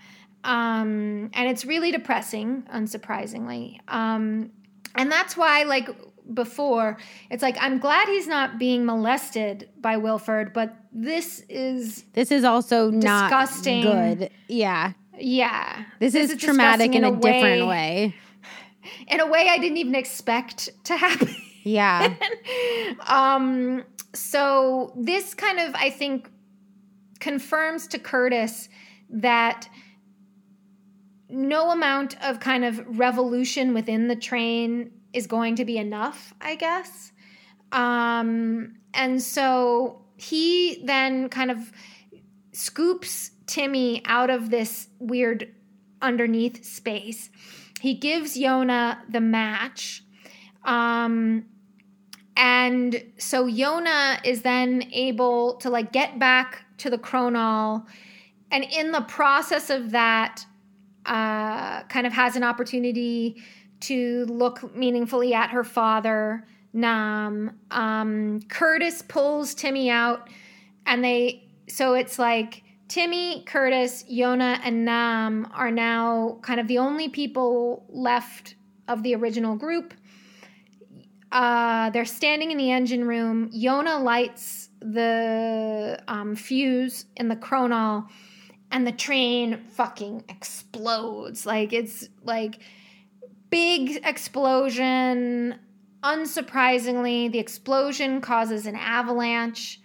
Um, and it's really depressing, unsurprisingly. Um, and that's why, like before, it's like I'm glad he's not being molested by Wilford, but this is This is also not Disgusting. good. Yeah. yeah. This, is, traumatic disgusting in a, different way. In a way I didn't even expect to happen. Yeah. um, so this kind of, I think, confirms to Curtis that no amount of kind of revolution within the train is going to be enough, I guess. Um, and so he then kind of scoops Timmy out of this weird underneath space. He gives Yona the match. Um, and so Yona is then able to like get back to the Kronole. And in the process of that, uh, kind of has an opportunity to look meaningfully at her father, Nam. Um, Curtis pulls Timmy out, and they, so it's like Timmy, Curtis, Yona, and Nam are now kind of the only people left of the original group. Uh, they're standing in the engine room. Yona lights the um, fuse in the Kronole, and the train fucking explodes. Like it's like big explosion. Unsurprisingly, the explosion causes an avalanche.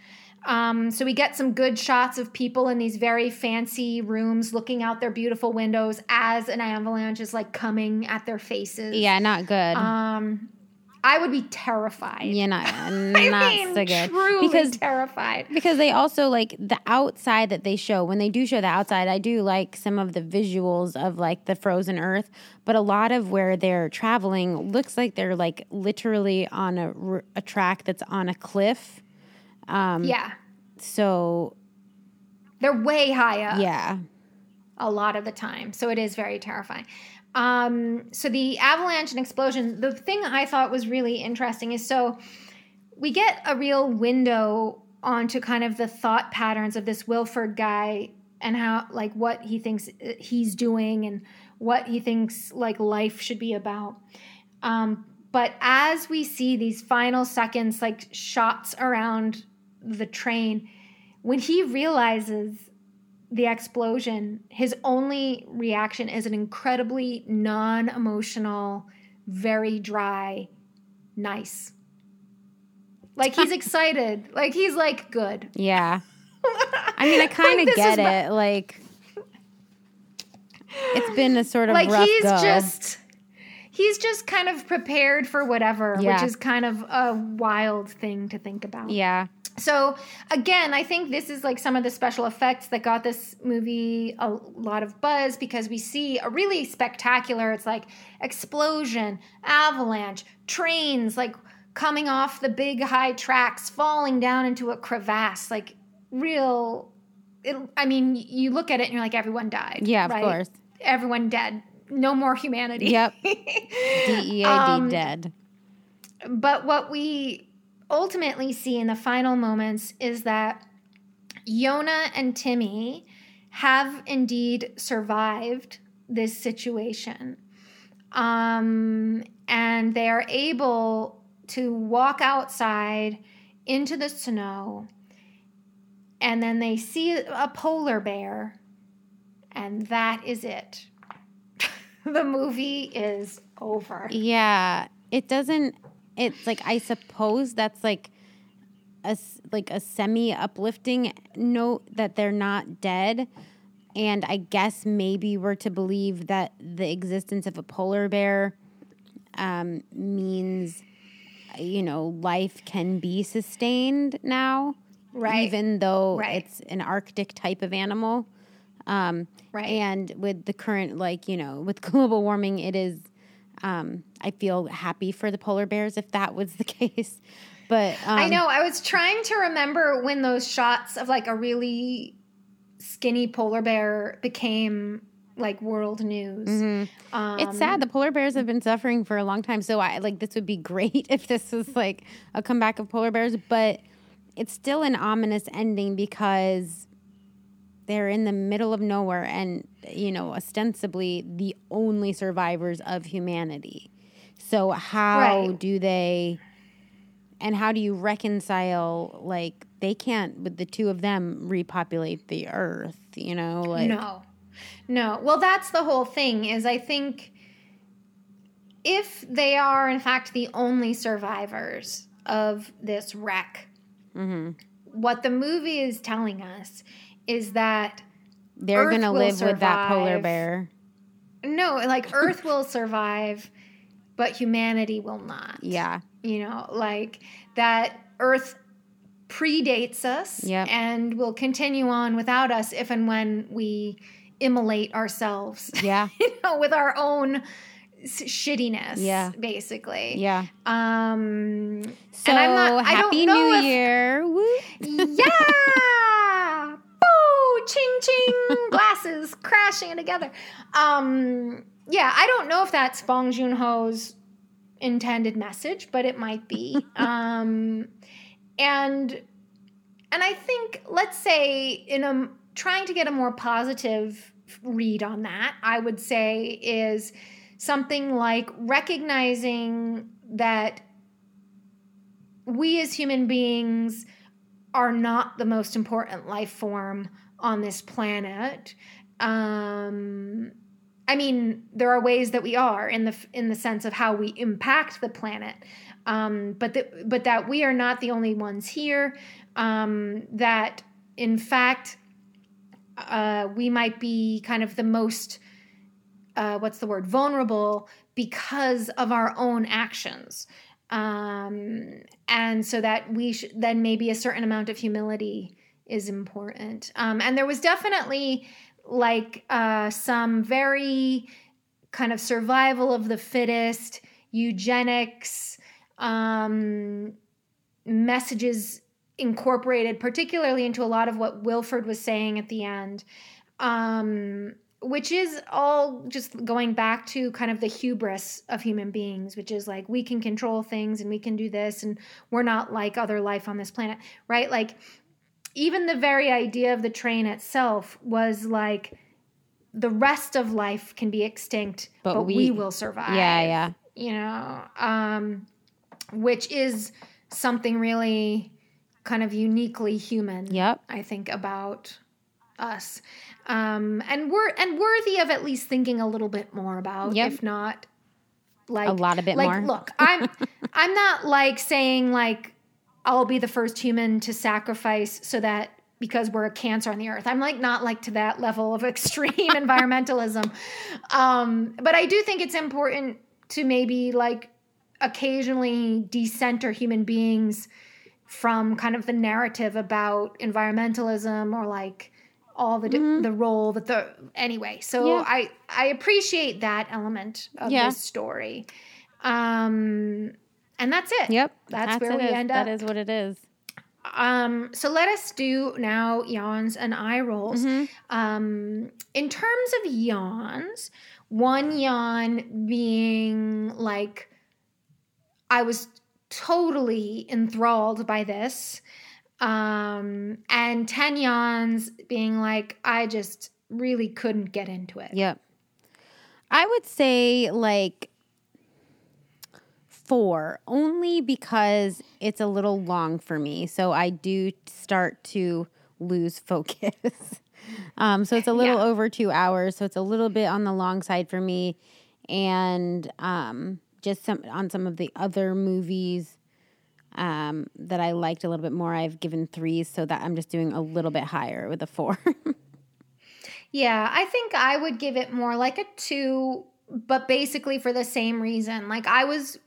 Um, so we get some good shots of people in these very fancy rooms looking out their beautiful windows as an avalanche is like coming at their faces. yeah, not good. Um, I would be terrified. yeah, not, mean, so good. Truly because terrified. because they also like the outside that they show when they do show the outside i do like some of the visuals of like the frozen earth but a lot of where they're traveling looks like they're like literally on a track that's on a cliff Um, yeah, so they're way high up. yeah a lot of the time. So it is very terrifying. Um, so the avalanche and explosion, the thing I thought was really interesting is so we get a real window onto kind of the thought patterns of this Wilford guy and how like what he thinks uh, he's doing and what he thinks like life should be about. Um, but as we see these final seconds, like shots around the train, when he realizes the explosion, his only reaction is an incredibly non emotional, very dry, nice. Like he's excited. Like he's like, good. Yeah. I mean, I kind of this get is my- it. Like, it's been a sort of like he's go. just he's just kind of prepared for whatever Yeah. which is kind of a wild thing to think about yeah. So again i think this is like some of the special effects that got this movie a lot of buzz because we see a really spectacular it's like explosion avalanche trains like coming off the big high tracks falling down into a crevasse like real it, i mean you look at it and you're like everyone died Yeah, of right? course. everyone dead no more humanity Yep. DEAD Um, dead. but what we ultimately see in the final moments is that Yona and Timmy have indeed survived this situation. Um, and they are able to walk outside into the snow. And then they see a polar bear. And that is it. the movie is over. Yeah, it doesn't. It's like I suppose that's like a like a semi uplifting note that they're not dead, and I guess maybe we're to believe that the existence of a polar bear um, means you know life can be sustained now, Right. Even though Right. it's an Arctic type of animal. Um, Right. And with the current, like, you know, with global warming, it is, um, I feel happy for the polar bears if that was the case. But um, I know. I was trying to remember when those shots of like a really skinny polar bear became like world news. Um, Mm-hmm. it's sad. The polar bears have been suffering for a long time. So I like this would be great if this was like a comeback of polar bears, but it's still an ominous ending because they're in the middle of nowhere and you know ostensibly the only survivors of humanity. So how Right. do they and how do you reconcile like they can't with the two of them repopulate the earth, you know, like no, no. Well, that's the whole thing. Is I think if they are in fact the only survivors of this wreck, Mm-hmm. what the movie is telling us is that they're Earth will live with that polar survive. bear. no, like Earth will survive, but humanity will not. Yeah. you know, like that Earth predates us Yep. and will continue on without us if and when we immolate ourselves, Yeah. you know, with our own shittiness, Yeah. basically. Yeah. Um, So and I'm not, happy New if, Year. Woo. yeah. Ching ching. Glasses crashing together. Um, yeah, I don't know if that's Bong Joon Ho's intended message, but it might be. um, and and I think let's say in a trying to get a more positive read on that, I would say is something like recognizing that we as human beings are not the most important life form on this planet. Um, I mean, there are ways that we are in the in the sense of how we impact the planet, um, but that but that we are not the only ones here. Um, that in fact, uh, we might be kind of the most uh, what's the word vulnerable because of our own actions um, and so that we sh- then maybe a certain amount of humility is important um, and there was definitely like uh, some very kind of survival of the fittest eugenics um, messages incorporated particularly into a lot of what wilford was saying at the end um, which is all just going back to kind of the hubris of human beings, which is like we can control things and we can do this and we're not like other life on this planet, right? Like even the very idea of the train itself was like the rest of life can be extinct, But but, we- we, will survive. Yeah, yeah. You know, um, which is something really kind of uniquely human. Yep. I think about us, um, and wor- and worthy of at least thinking a little bit more about, Yep. if not like A lot of bit like, more. Look, I'm I'm not like saying like I'll be the first human to sacrifice so that because we're a cancer on the earth. I'm like not like to that level of extreme environmentalism. Um, but I do think it's important to maybe like occasionally decenter human beings from kind of the narrative about environmentalism or like all the the role that the anyway. So Mm-hmm. Yeah. I I appreciate that element of Yeah. this story. Um and that's it. Yep. That's, where we is. end up. is what it is. Um, so let us do now yawns and eye rolls. Mm-hmm. Um, in terms of yawns, one yawn being like, I was totally enthralled by this. Um, and 10 yawns being like, I just really couldn't get into it. Yep. I would say like four, only because it's a little long for me. So I do start to lose focus. um, so it's a little Yeah. over two hours. So it's a little bit on the long side for me. And um, just some on some of the other movies um, that I liked a little bit more, I've given threes. So that I'm just doing a little bit higher with a four. Yeah, I think I would give it more like a two, but basically for the same reason. Like I was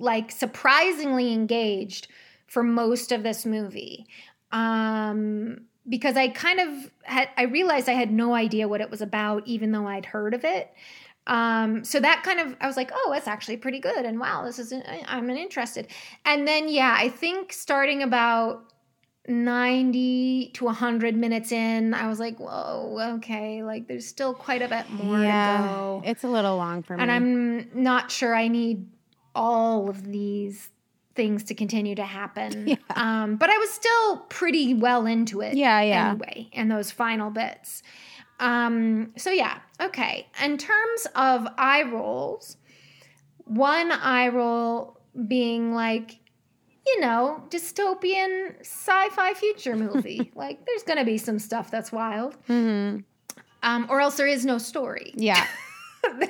like surprisingly engaged for most of this movie. Um because I kind of had I realized I had no idea what it was about even though I'd heard of it. Um so that kind of I was like, "Oh, it's actually pretty good." And wow, this is I'm interested. And then yeah, I think starting about 90 to 100 minutes in, I was like, whoa, okay, like there's still quite a bit more to go. it's a little long for me. And I'm not sure I need all of these things to continue to happen. Um, but I was still pretty well into it. Yeah, yeah. Anyway, and those final bits. Um, so yeah, okay. In terms of eye rolls, one eye roll being like, you know, dystopian sci-fi future movie. like, there's gonna be some stuff that's wild, Mhm. um, or else there is no story. Yeah.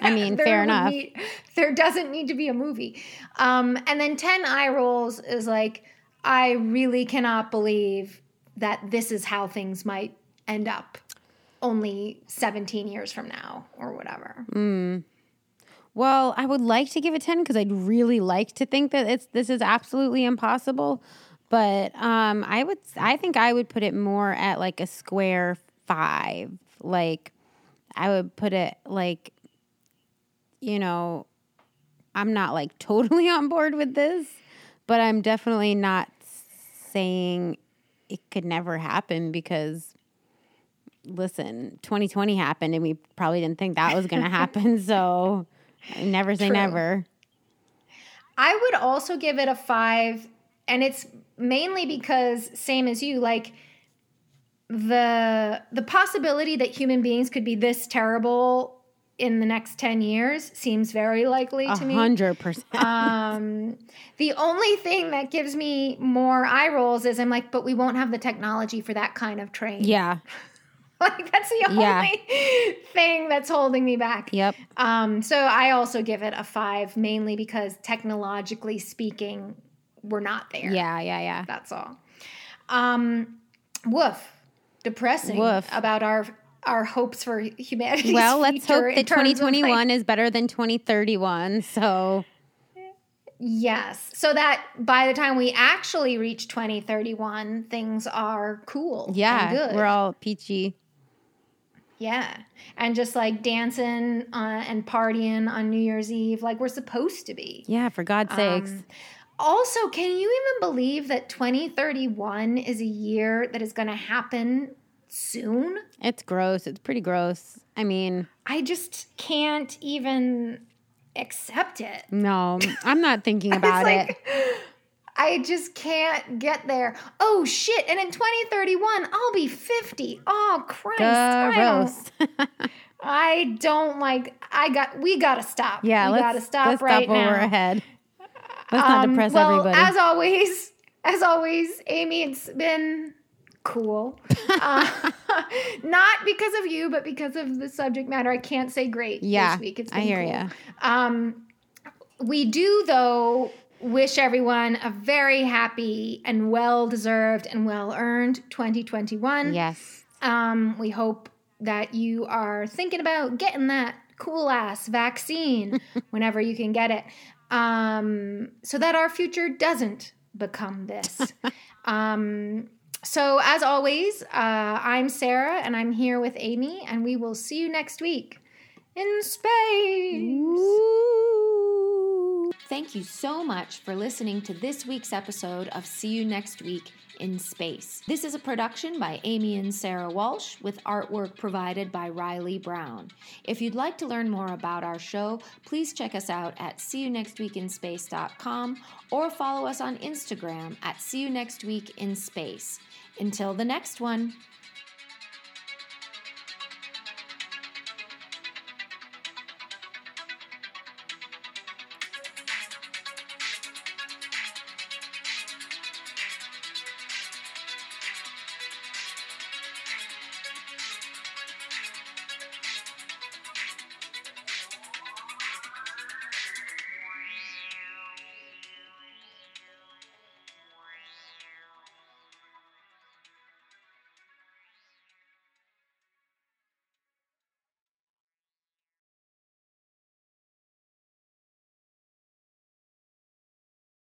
I mean, fair enough. need- there doesn't need to be a movie. Um, and then 10 eye rolls is like, I really cannot believe that this is how things might end up only 17 years from now or whatever. Mm. Well, I would like to give it 10 because I'd really like to think that it's this is absolutely impossible. But um, I would I think I would put it more at like a square five. Like I would put it like you know, I'm not like totally on board with this, but I'm definitely not saying it could never happen because listen, 2020 happened and we probably didn't think that was going to happen. So never say True. never. I would also give it a five, and it's mainly because same as you, like the the possibility that human beings could be this terrible in the next 10 years seems very likely to me. hundred percent. Um, the only thing that gives me more eye rolls is I'm like, but we won't have the technology for that kind of train. Yeah. like that's the only Yeah. thing that's holding me back. Yep. Um, so I also give it a five, mainly because technologically speaking, we're not there. Yeah. Yeah. Yeah. That's all. Um, woof. Depressing Woof. about our our hopes for humanity. Well, let's hope that in terms of, 2021 like- is better than 2031. So Yes. So that by the time we actually reach 2031, things are cool. and yeah, good. we're all peachy. Yeah. And just like dancing uh, and partying on New Year's Eve like we're supposed to be. Yeah, for God's sakes. Um, also, can you even believe that 2031 is a year that is going to happen soon? It's gross. It's pretty gross. I mean, I just can't even accept it. no, I'm not thinking about it's it. I just can't get there. Oh shit! And in 2031, I'll be 50. Oh Christ! I don't. I don't like. I got. We gotta stop. yeah, we let's gotta stop let's right stop now. we're ahead. Let's not Um, depress well, everybody. as always, as always, Amy, it's been cool. uh, not because of you, but because of the subject matter. I can't say great Yeah, this week. It's I been hear cool. ya. Um, we do, though, wish everyone a very happy and well deserved and well earned 2021. Yes. Um, we hope that you are thinking about getting that cool ass vaccine whenever you can get it um, so that our future doesn't become this. um, so, as always, uh, I'm Sarah and I'm here with Amy, and we will see you next week in space. Thank you so much for listening to this week's episode of See You Next Week in Space. This is a production by Amy and Sarah Walsh with artwork provided by Riley Brown. If you'd like to learn more about our show, please check us out at seeyounextweekinspace.com or follow us on Instagram at See You Next Week in Space. Until the next one.